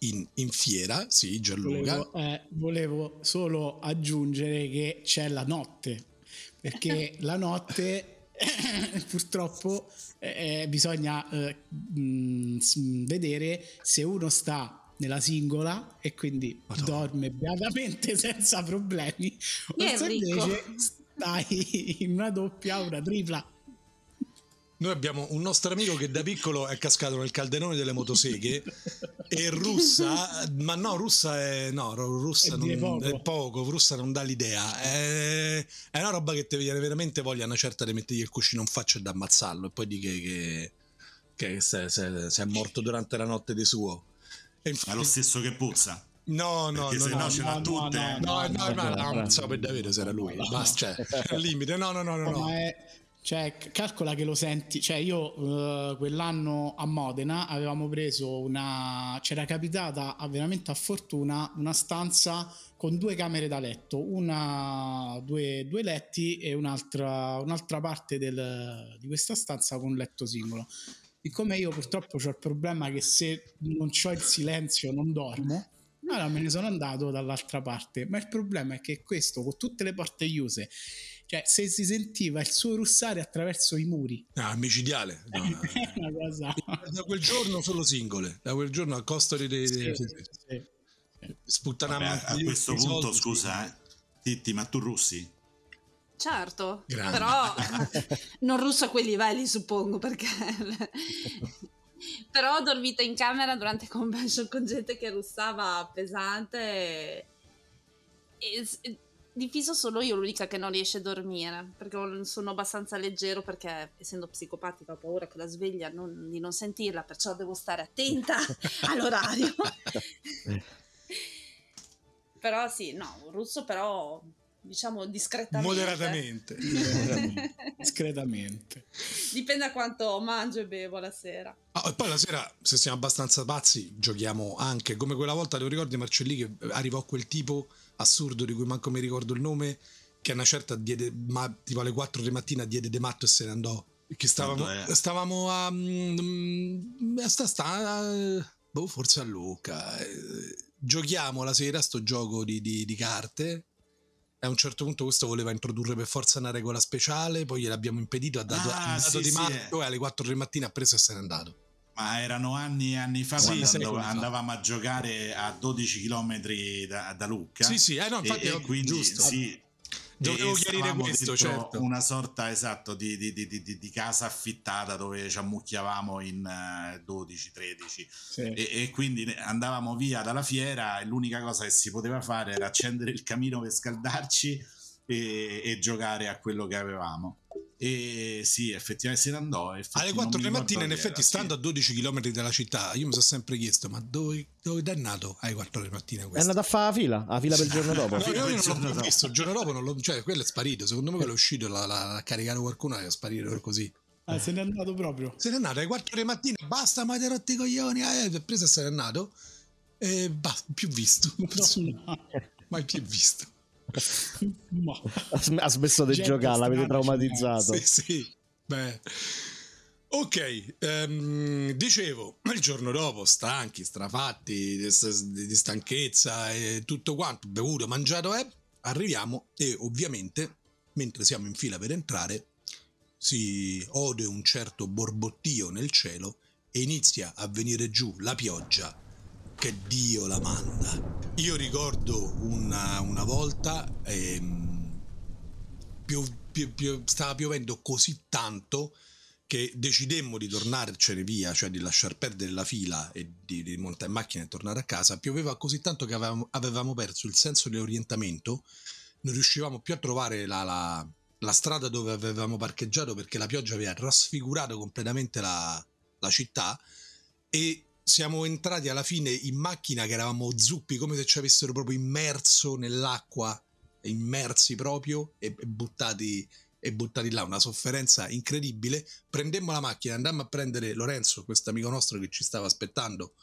in, in fiera, sì Gianluca,
Volevo, eh, volevo solo aggiungere che c'è la notte, perché <laughs> la notte <coughs> purtroppo eh, bisogna eh, mh, s- vedere se uno sta nella singola e quindi
Madonna.
dorme beatamente <laughs> senza problemi, o se invece stai in una doppia o una tripla.
Noi abbiamo un nostro amico che da piccolo è cascato nel calderone delle motoseghe e russa, ma no, russa è no, ru- russa
È
non,
poco.
è poco, russa non dà l'idea. È, è una roba che ti viene veramente voglia una certa di mettergli il cuscino in faccia e di ammazzarlo e poi di che, che, che se, se- se è morto durante la notte di suo.
È lo stesso che puzza.
no, no,
Perché
no,
se
no,
no ce l'ha
no,
tutte.
no,
No, no, no, no,
no,
non so per davvero se era lui. Basta, cioè, <laughs> limite. No, no, no, no.
No,
no.
è- cioè, calcola che lo senti. Cioè, io eh, quell'anno a Modena avevamo preso una. C'era capitata a- veramente a fortuna una stanza con due camere da letto, una, due, due letti e un'altra, un'altra parte del- di questa stanza con un letto singolo. Siccome io purtroppo ho il problema che se non ho il silenzio non dormo, allora me ne sono andato dall'altra parte. Ma il problema è che questo, con tutte le porte chiuse, cioè se si sentiva il suo russare attraverso i muri,
Ah, micidiale. <laughs> No, no.
una cosa...
Da quel giorno solo singole, da quel giorno a costo di, di-
Sì, sì.
Vabbè, a questo punto, scusa, eh. Titti, ma tu russi?
Certo,
Grande.
però <laughs> non russo a quei livelli suppongo perché... <laughs> però ho dormito in camera durante convention con gente che russava pesante e, e e di fiso solo io l'unica che non riesce a dormire perché sono abbastanza leggero perché essendo psicopatica ho paura che la sveglia non- di non sentirla perciò devo stare attenta <laughs> all'orario però sì no russo però diciamo discretamente
moderatamente. <laughs>
discretamente.
Dipende da quanto mangio e bevo la sera.
Ah, e poi la sera, se siamo abbastanza pazzi, giochiamo anche come quella volta. Te lo ricordi, Marcellì, che arrivò quel tipo assurdo di cui manco mi ricordo il nome. Che a una certa diede, ma tipo alle 4 di mattina, diede de matto e se ne andò. Che stavamo, stavamo a. mm, a sta, sta, boh, forse a Lucca. eh, Giochiamo la sera sto gioco di, di- di carte. A un certo punto questo voleva introdurre per forza una regola speciale, poi gliel'abbiamo impedito, ha dato,
Ah,
ha dato
sì,
di
sì,
matto e alle 4 di mattina ha preso e se n'è andato.
Ma erano anni e anni fa
Sì,
quando andavo-
fa.
andavamo a giocare a 12 km da, da Lucca.
Sì, sì, eh, no, infatti
e,
è
e quindi
giusto.
sì.
Dovevo chiarire questo, certo.
Una sorta esatto di, di- di- di- di casa affittata dove ci ammucchiavamo in eh, 12-13
Sì.
e, e quindi andavamo via dalla fiera e l'unica cosa che si poteva fare era accendere il camino per scaldarci e, e giocare a quello che avevamo. E sì, effettivamente se ne andò. effetti-
Alle
non
4
mi
di mattina, in effetti,
era,
stando
sì.
a 12 km dalla città, io mi sono sempre chiesto: ma dove, dove è nato alle 4 di mattina
È
questo?
andato a fare la fila, la fila per il <laughs> giorno dopo.
No, io
a
non l'ho più visto, il giorno dopo non l'ho, cioè quello è sparito. Secondo me quello è uscito, l'ha caricato qualcuno e è sparito così.
Ah, se n'è andato proprio.
Se n'è andato alle 4 di mattina, basta, ma ti rotti i coglioni. Eh, preso e se n'è andato. E basta, più visto. <laughs>
No.
Mai più visto.
Ma-
Ha smesso di
Gente
giocare, l'avete traumatizzato.
Sì, sì. Beh. Ok, ehm, dicevo, il giorno dopo, stanchi, strafatti, di, di- stanchezza e tutto quanto, bevuto, mangiato è, arriviamo e ovviamente, mentre siamo in fila per entrare, si ode un certo borbottio nel cielo e inizia a venire giù la pioggia che Dio la manda. Io ricordo una, una volta ehm, pio- pio- pio- stava piovendo così tanto che decidemmo di tornarcene via, cioè di lasciar perdere la fila e di, di montare in macchina e tornare a casa. Pioveva così tanto che avevamo, avevamo perso il senso di orientamento, non riuscivamo più a trovare la, la- la strada dove avevamo parcheggiato perché la pioggia aveva trasfigurato completamente la, la città e siamo entrati alla fine in macchina che eravamo zuppi come se ci avessero proprio immerso nell'acqua immersi proprio e, buttati e buttati là. Una sofferenza incredibile. Prendemmo la macchina andammo a prendere Lorenzo questo amico nostro che ci stava aspettando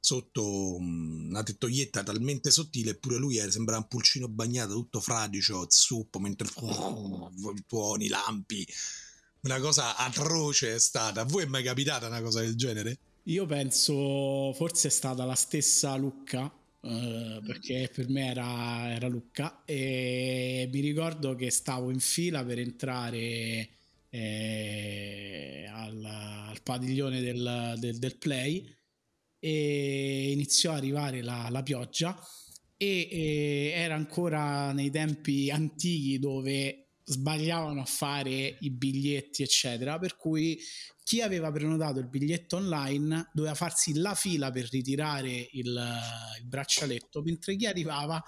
sotto mm, una tettoietta talmente sottile eppure lui era, sembrava un pulcino bagnato tutto fradicio zuppo mentre <laughs> tuoni lampi. Una cosa atroce è stata. A voi è mai capitata una cosa del genere?
Io penso forse è stata la stessa Lucca, eh, perché per me era, era Lucca, e mi ricordo che stavo in fila per entrare eh, al, al padiglione del, del- del play e iniziò a arrivare la, la pioggia e, e era ancora nei tempi antichi dove sbagliavano a fare i biglietti eccetera per cui chi aveva prenotato il biglietto online doveva farsi la fila per ritirare il, il braccialetto, mentre chi arrivava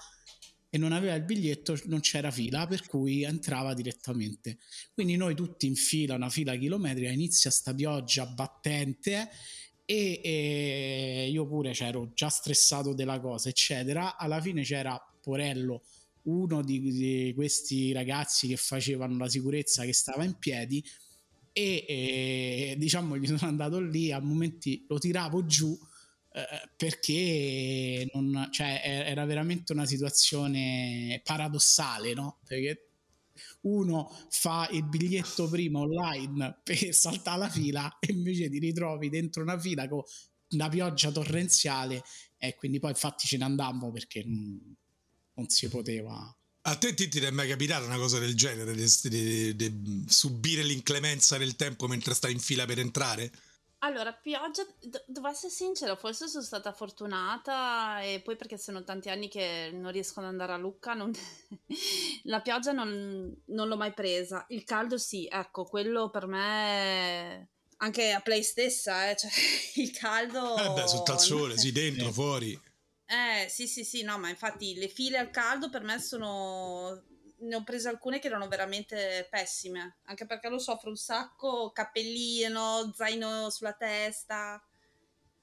e non aveva il biglietto non c'era fila, per cui entrava direttamente. Quindi noi tutti in fila, una fila chilometrica, inizia sta pioggia battente e, e io pure c'ero già stressato della cosa, eccetera. Alla fine c'era Porello, uno di, di questi ragazzi che facevano la sicurezza che stava in piedi e, e, diciamo gli sono andato lì a momenti lo tiravo giù eh, perché non, cioè, era veramente una situazione paradossale no? perché uno fa il biglietto prima online per saltare la fila e invece ti ritrovi dentro una fila con una pioggia torrenziale e quindi poi infatti ce ne andammo perché non, si poteva
A te Titti ti è mai capitata una cosa del genere, di, di- di subire l'inclemenza del tempo mentre stai in fila per entrare?
Allora, pioggia, do- devo essere sincera, forse sono stata fortunata e poi perché sono tanti anni che non riesco ad andare a Lucca, non- <laughs> la pioggia non, non l'ho mai presa. Il caldo sì, ecco, quello per me, anche a Play stessa, eh, cioè, <laughs> il caldo...
Eh beh, sotto al sole, sì, dentro, fuori.
Eh, sì, sì, sì, no, ma infatti le file al caldo per me sono... Ne ho prese alcune che erano veramente pessime, anche perché lo soffro un sacco, cappellino, zaino sulla testa.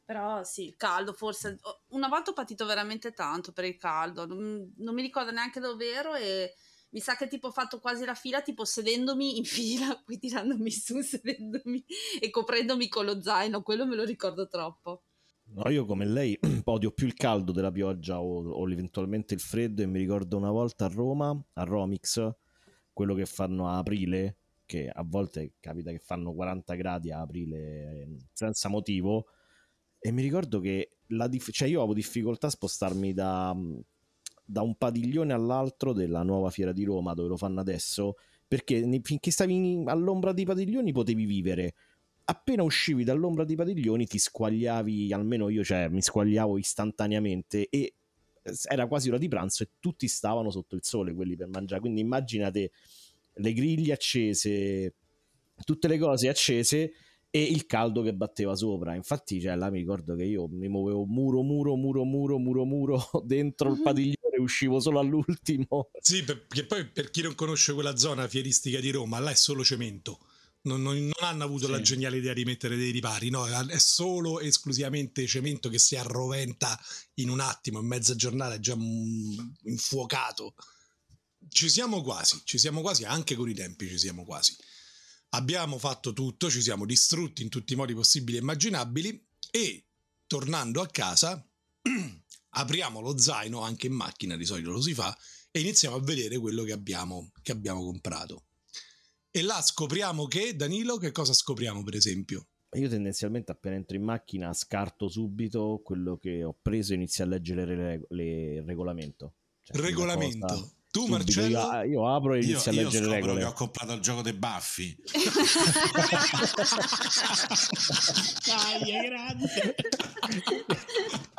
Però sì, il caldo forse... Una volta ho patito veramente tanto per il caldo, non, non mi ricordo neanche dove ero e mi sa che tipo ho fatto quasi la fila, tipo sedendomi in <laughs> fila, poi tirandomi su, sedendomi e coprendomi con lo zaino, quello me lo ricordo troppo.
No, io come lei <clears throat> odio più il caldo della pioggia o, o eventualmente il freddo e mi ricordo una volta a Roma, a Romix, quello che fanno a aprile, che a volte capita che fanno 40 gradi a aprile eh, senza motivo, e mi ricordo che dif- cioè io avevo difficoltà a spostarmi da, da un padiglione all'altro della nuova fiera di Roma dove lo fanno adesso, perché finché stavi all'ombra dei padiglioni potevi vivere appena uscivi dall'ombra dei padiglioni ti squagliavi, almeno io cioè, mi squagliavo istantaneamente e era quasi ora di pranzo e tutti stavano sotto il sole quelli per mangiare, quindi immaginate le griglie accese, tutte le cose accese e il caldo che batteva sopra. Infatti, cioè, là mi ricordo che io mi muovevo muro, muro, muro, muro, muro, muro <laughs> dentro il
Mhm.
padiglione e uscivo solo all'ultimo.
Sì, perché poi per chi non conosce quella zona fieristica di Roma, là è solo cemento. Non, non- non hanno avuto
Sì.
la geniale idea di mettere dei ripari, no, è solo esclusivamente cemento che si arroventa in un attimo, in mezza giornata, è già infuocato. Ci siamo quasi, ci siamo quasi, anche con i tempi ci siamo quasi. abbiamo fatto tutto, ci siamo distrutti in tutti i modi possibili e immaginabili e tornando a casa <clears throat> apriamo lo zaino, anche in macchina di solito lo si fa, e iniziamo a vedere quello che abbiamo, che abbiamo comprato. E là scopriamo che, Danilo, che cosa scopriamo per esempio?
Io tendenzialmente appena entro in macchina scarto subito quello che ho preso e inizio a leggere il regolamento.
Cioè, regolamento? Cosa... Tu,
Subito,
Marcello?
Io, io, apro e inizio
io,
a leggere
io
le regole.
che ho comprato il gioco dei baffi. <laughs> <laughs>
Dai, grande. <laughs>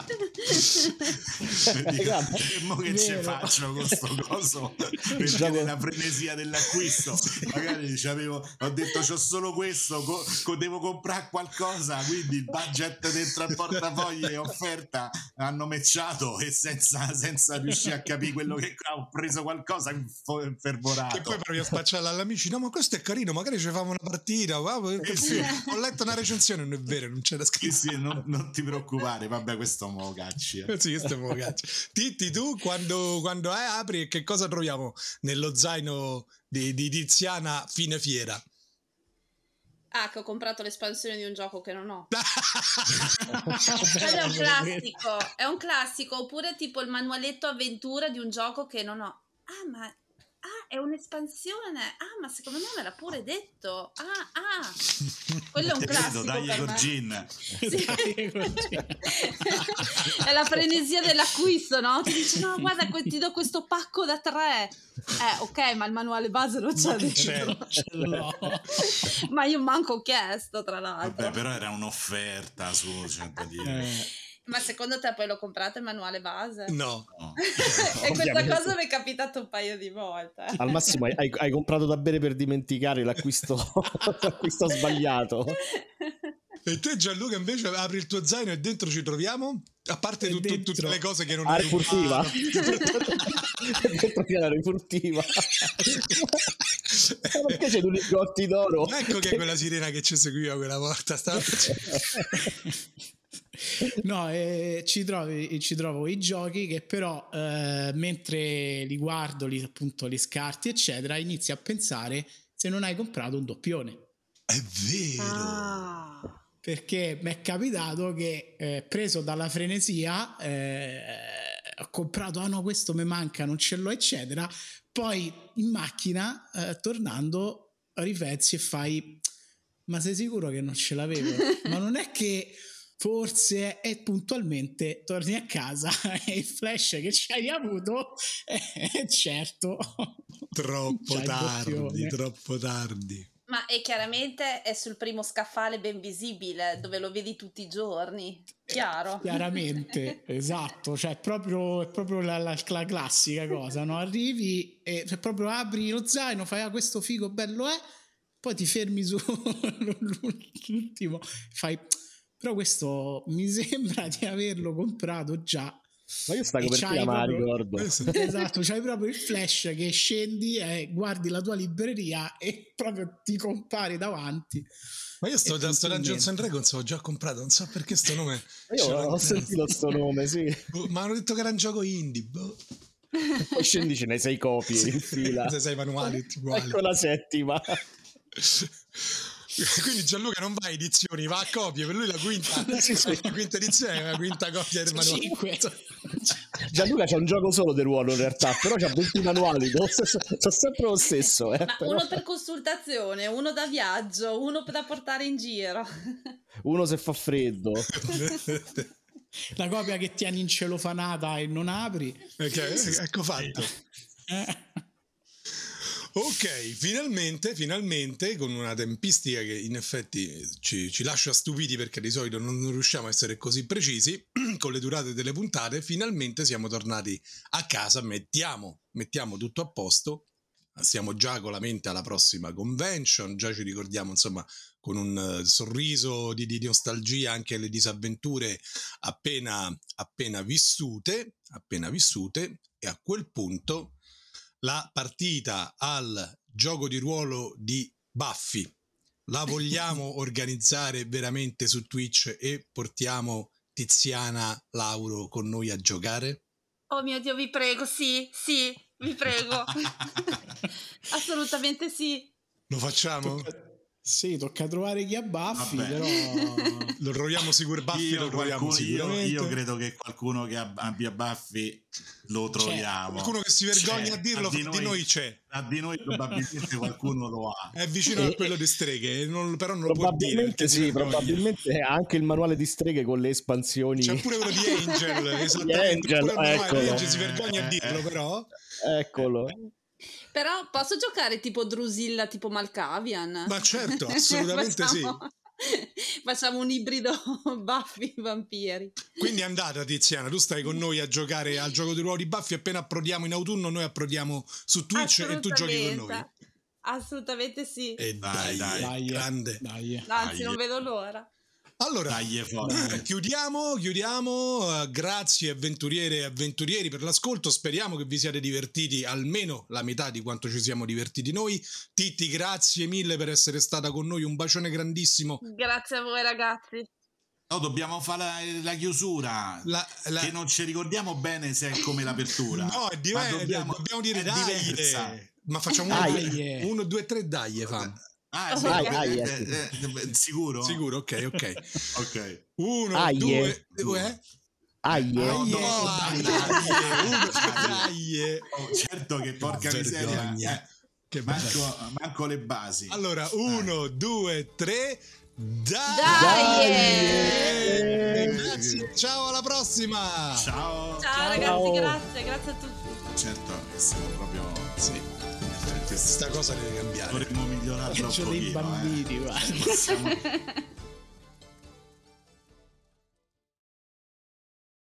e mo che ci faccio con sto coso? Per dire la frenesia dell'acquisto. Magari avevo, ho detto c'ho solo questo co, co, devo comprare qualcosa. Quindi il budget dentro al portafoglio e offerta hanno mecciato e senza, senza riuscire a capire quello che ho preso qualcosa fervorato.
Che poi provi a spacciarla agli amici no ma questo è carino magari ci famo una partita wow, eh sì. ho letto una recensione. Non è vero non c'era scritto
sì, sì, non, non, ti preoccupare vabbè questo mo cacci eh.
sì, questo mo cacci Titti tu quando, quando eh, apri che cosa troviamo nello zaino di, di Tiziana fine fiera
Ah, che ho comprato l'espansione di un gioco che non ho. <laughs> Quello è un classico, è un classico, oppure tipo il manualetto avventura di un gioco che non ho. Ah, ma Ah, è un'espansione. Ah, ma secondo me me l'ha pure detto. Ah, ah. <laughs> Quello è un classico.
Dai, Gorgin.
Sì. è la frenesia dell'acquisto, no? Ti dice, no, guarda, ti do questo pacco da tre. Eh, ok, ma il manuale base non c'è dentro. No. ma io manco ho chiesto, tra l'altro.
Vabbè, però era un'offerta su, c'è da dire.
Eh. Ma secondo te poi l'ho comprato il manuale base?
No. no. <laughs> <laughs>
e questa cosa mi è capitata un paio di volte.
Al massimo hai, hai comprato da bere per dimenticare l'acquisto, <laughs> l'acquisto sbagliato.
E te Gianluca invece apri il tuo zaino e dentro ci troviamo? A parte tu, tu, tutte le cose che non
hai furtiva. dentro c'è la furtiva. Perché c'è due lingotti d'oro?
Ecco che è quella sirena che ci seguiva quella volta. Stava
no, eh, ci, trovi, ci, trovo i giochi che però eh, mentre li guardo, li, appunto li scarti, eccetera, inizi a pensare se non hai comprato un doppione.
È vero. Ah.
Perché mi è capitato che eh, preso dalla frenesia eh, ho comprato, ah no, questo mi manca, non ce l'ho, eccetera. Poi in macchina, eh, tornando, riflessi e fai, ma sei sicuro che non ce l'avevo? <laughs> ma non è che forse e puntualmente torni a casa <laughs> e il flash che ci hai avuto è <laughs> certo.
Troppo tardi troppo tardi.
Ma e chiaramente è sul primo scaffale ben visibile dove lo vedi tutti i giorni. Chiaro?
chiaramente <laughs> esatto. Cioè è proprio, è proprio la, la, la, classica cosa no? arrivi e cioè, proprio apri lo zaino fai ah, questo figo bello è poi ti fermi sull'ultimo fai però questo mi <laughs> sembra di averlo comprato già.
Ma io sta copertina ma ricordo. <laughs>
Esatto, c'hai proprio il flash che scendi e guardi la tua libreria e proprio ti compari davanti.
Ma io sto da sto Dungeons and Dragons ho già comprato, non so perché sto nome. <laughs>
Io ho sentito sto nome, sì.
Boh, ma hanno detto che era un gioco indie, boh.
Poi scendi ce ne sei copie in fila.
Se sei manuali uguali.
Ecco la settima. <laughs>
Quindi Gianluca non va a edizioni, va a copie. Per lui la quinta, <laughs> sì, sì. La quinta edizione è la quinta copia del manuale. <laughs>
Gianluca c'è un gioco solo del ruolo in realtà, però c'ha 20 manuali, sono sempre lo stesso. Eh,
uno per consultazione, uno da viaggio, uno da portare in giro.
Uno se fa freddo.
La copia che tieni in celofanata e non apri.
Okay, ecco fatto. Eh. Ok, finalmente, finalmente, con una tempistica che in effetti ci, ci, lascia stupiti perché di solito non riusciamo a essere così precisi, <clears throat> con le durate delle puntate, finalmente siamo tornati a casa, mettiamo, mettiamo tutto a posto, siamo già con la mente alla prossima convention, già ci ricordiamo insomma con un sorriso di, di nostalgia anche le disavventure appena, appena vissute, appena vissute e a quel punto la partita al gioco di ruolo di Buffy la vogliamo <laughs> organizzare veramente su Twitch e portiamo Tiziana Lauro con noi a giocare?
Oh mio Dio, vi prego, sì, sì, vi prego. <laughs> <laughs> Assolutamente sì.
Lo facciamo?
Sì, tocca trovare chi ha baffi,
Vabbè.
però... <laughs>
Lo troviamo sicuro, Buffy
Io,
lo troviamo
qualcuno- io-
sicuramente.
io credo che qualcuno che ab- abbia baffi lo troviamo.
Qualcuno che si vergogna
C'è,
a dirlo,
tra
di noi c'è.
Tra di noi probabilmente <laughs> qualcuno lo ha.
È vicino
E-
a quello di streghe, non- però non lo può dire.
Sì, probabilmente anche il manuale di streghe con le espansioni.
C'è pure quello di <laughs> Angel, esattamente.
Angel,
pure di
eccolo.
Angel si vergogna a dirlo, però.
Eccolo.
Però posso giocare tipo Drusilla, tipo Malkavian?
Ma certo, <laughs> assolutamente sì.
Facciamo- <laughs> Facciamo un ibrido <laughs> Buffy vampiri.
Quindi è andata Tiziana, tu stai con noi a giocare al gioco di ruolo di Buffy, appena approdiamo in autunno noi approdiamo su Twitch e tu giochi con noi.
Assolutamente. Sì.
E
Dai,
dai,
dai.
Dai,
grande.
dai.
Anzi,
dai.
non vedo l'ora.
Allora,
Dai, <clears throat>
chiudiamo, chiudiamo. Eh, grazie avventuriere e avventurieri per l'ascolto. Speriamo che vi siate divertiti almeno la metà di quanto ci siamo divertiti noi. Titti, grazie mille per essere stata con noi. Un bacione grandissimo.
Grazie a voi ragazzi.
No, dobbiamo fare la, la chiusura.
La- la-
Che non ci ricordiamo bene se è come l'apertura.
No, è diverso.
Ma
Dobbiamo,
dobbiamo-
dire
è
dai.
diversa.
Ma facciamo uno,
Dai.
due, uno, due, tre, dai. fam.
Ah, sì,
Dai,
eh,
dai,
eh, eh, sicuro?
Sicuro, ok, ok. <laughs>
Ok.
Uno,
Aie.
due, due.
Aie.
No,
Aie,
no. Oh, certo che porca
Vergogna.
miseria. eh,
Che
manco, manco le basi.
Allora, uno, due, tre. Dai!
Dai!
Eh, Grazie, ciao, alla prossima!
Ciao.
Ciao, ragazzi, grazie, grazie a tutti.
Certo che siamo proprio...
Sì, questa cosa deve cambiare.
Dovremmo migliorarlo un
Faccio dei
eh.
bambini, guarda.
Siamo-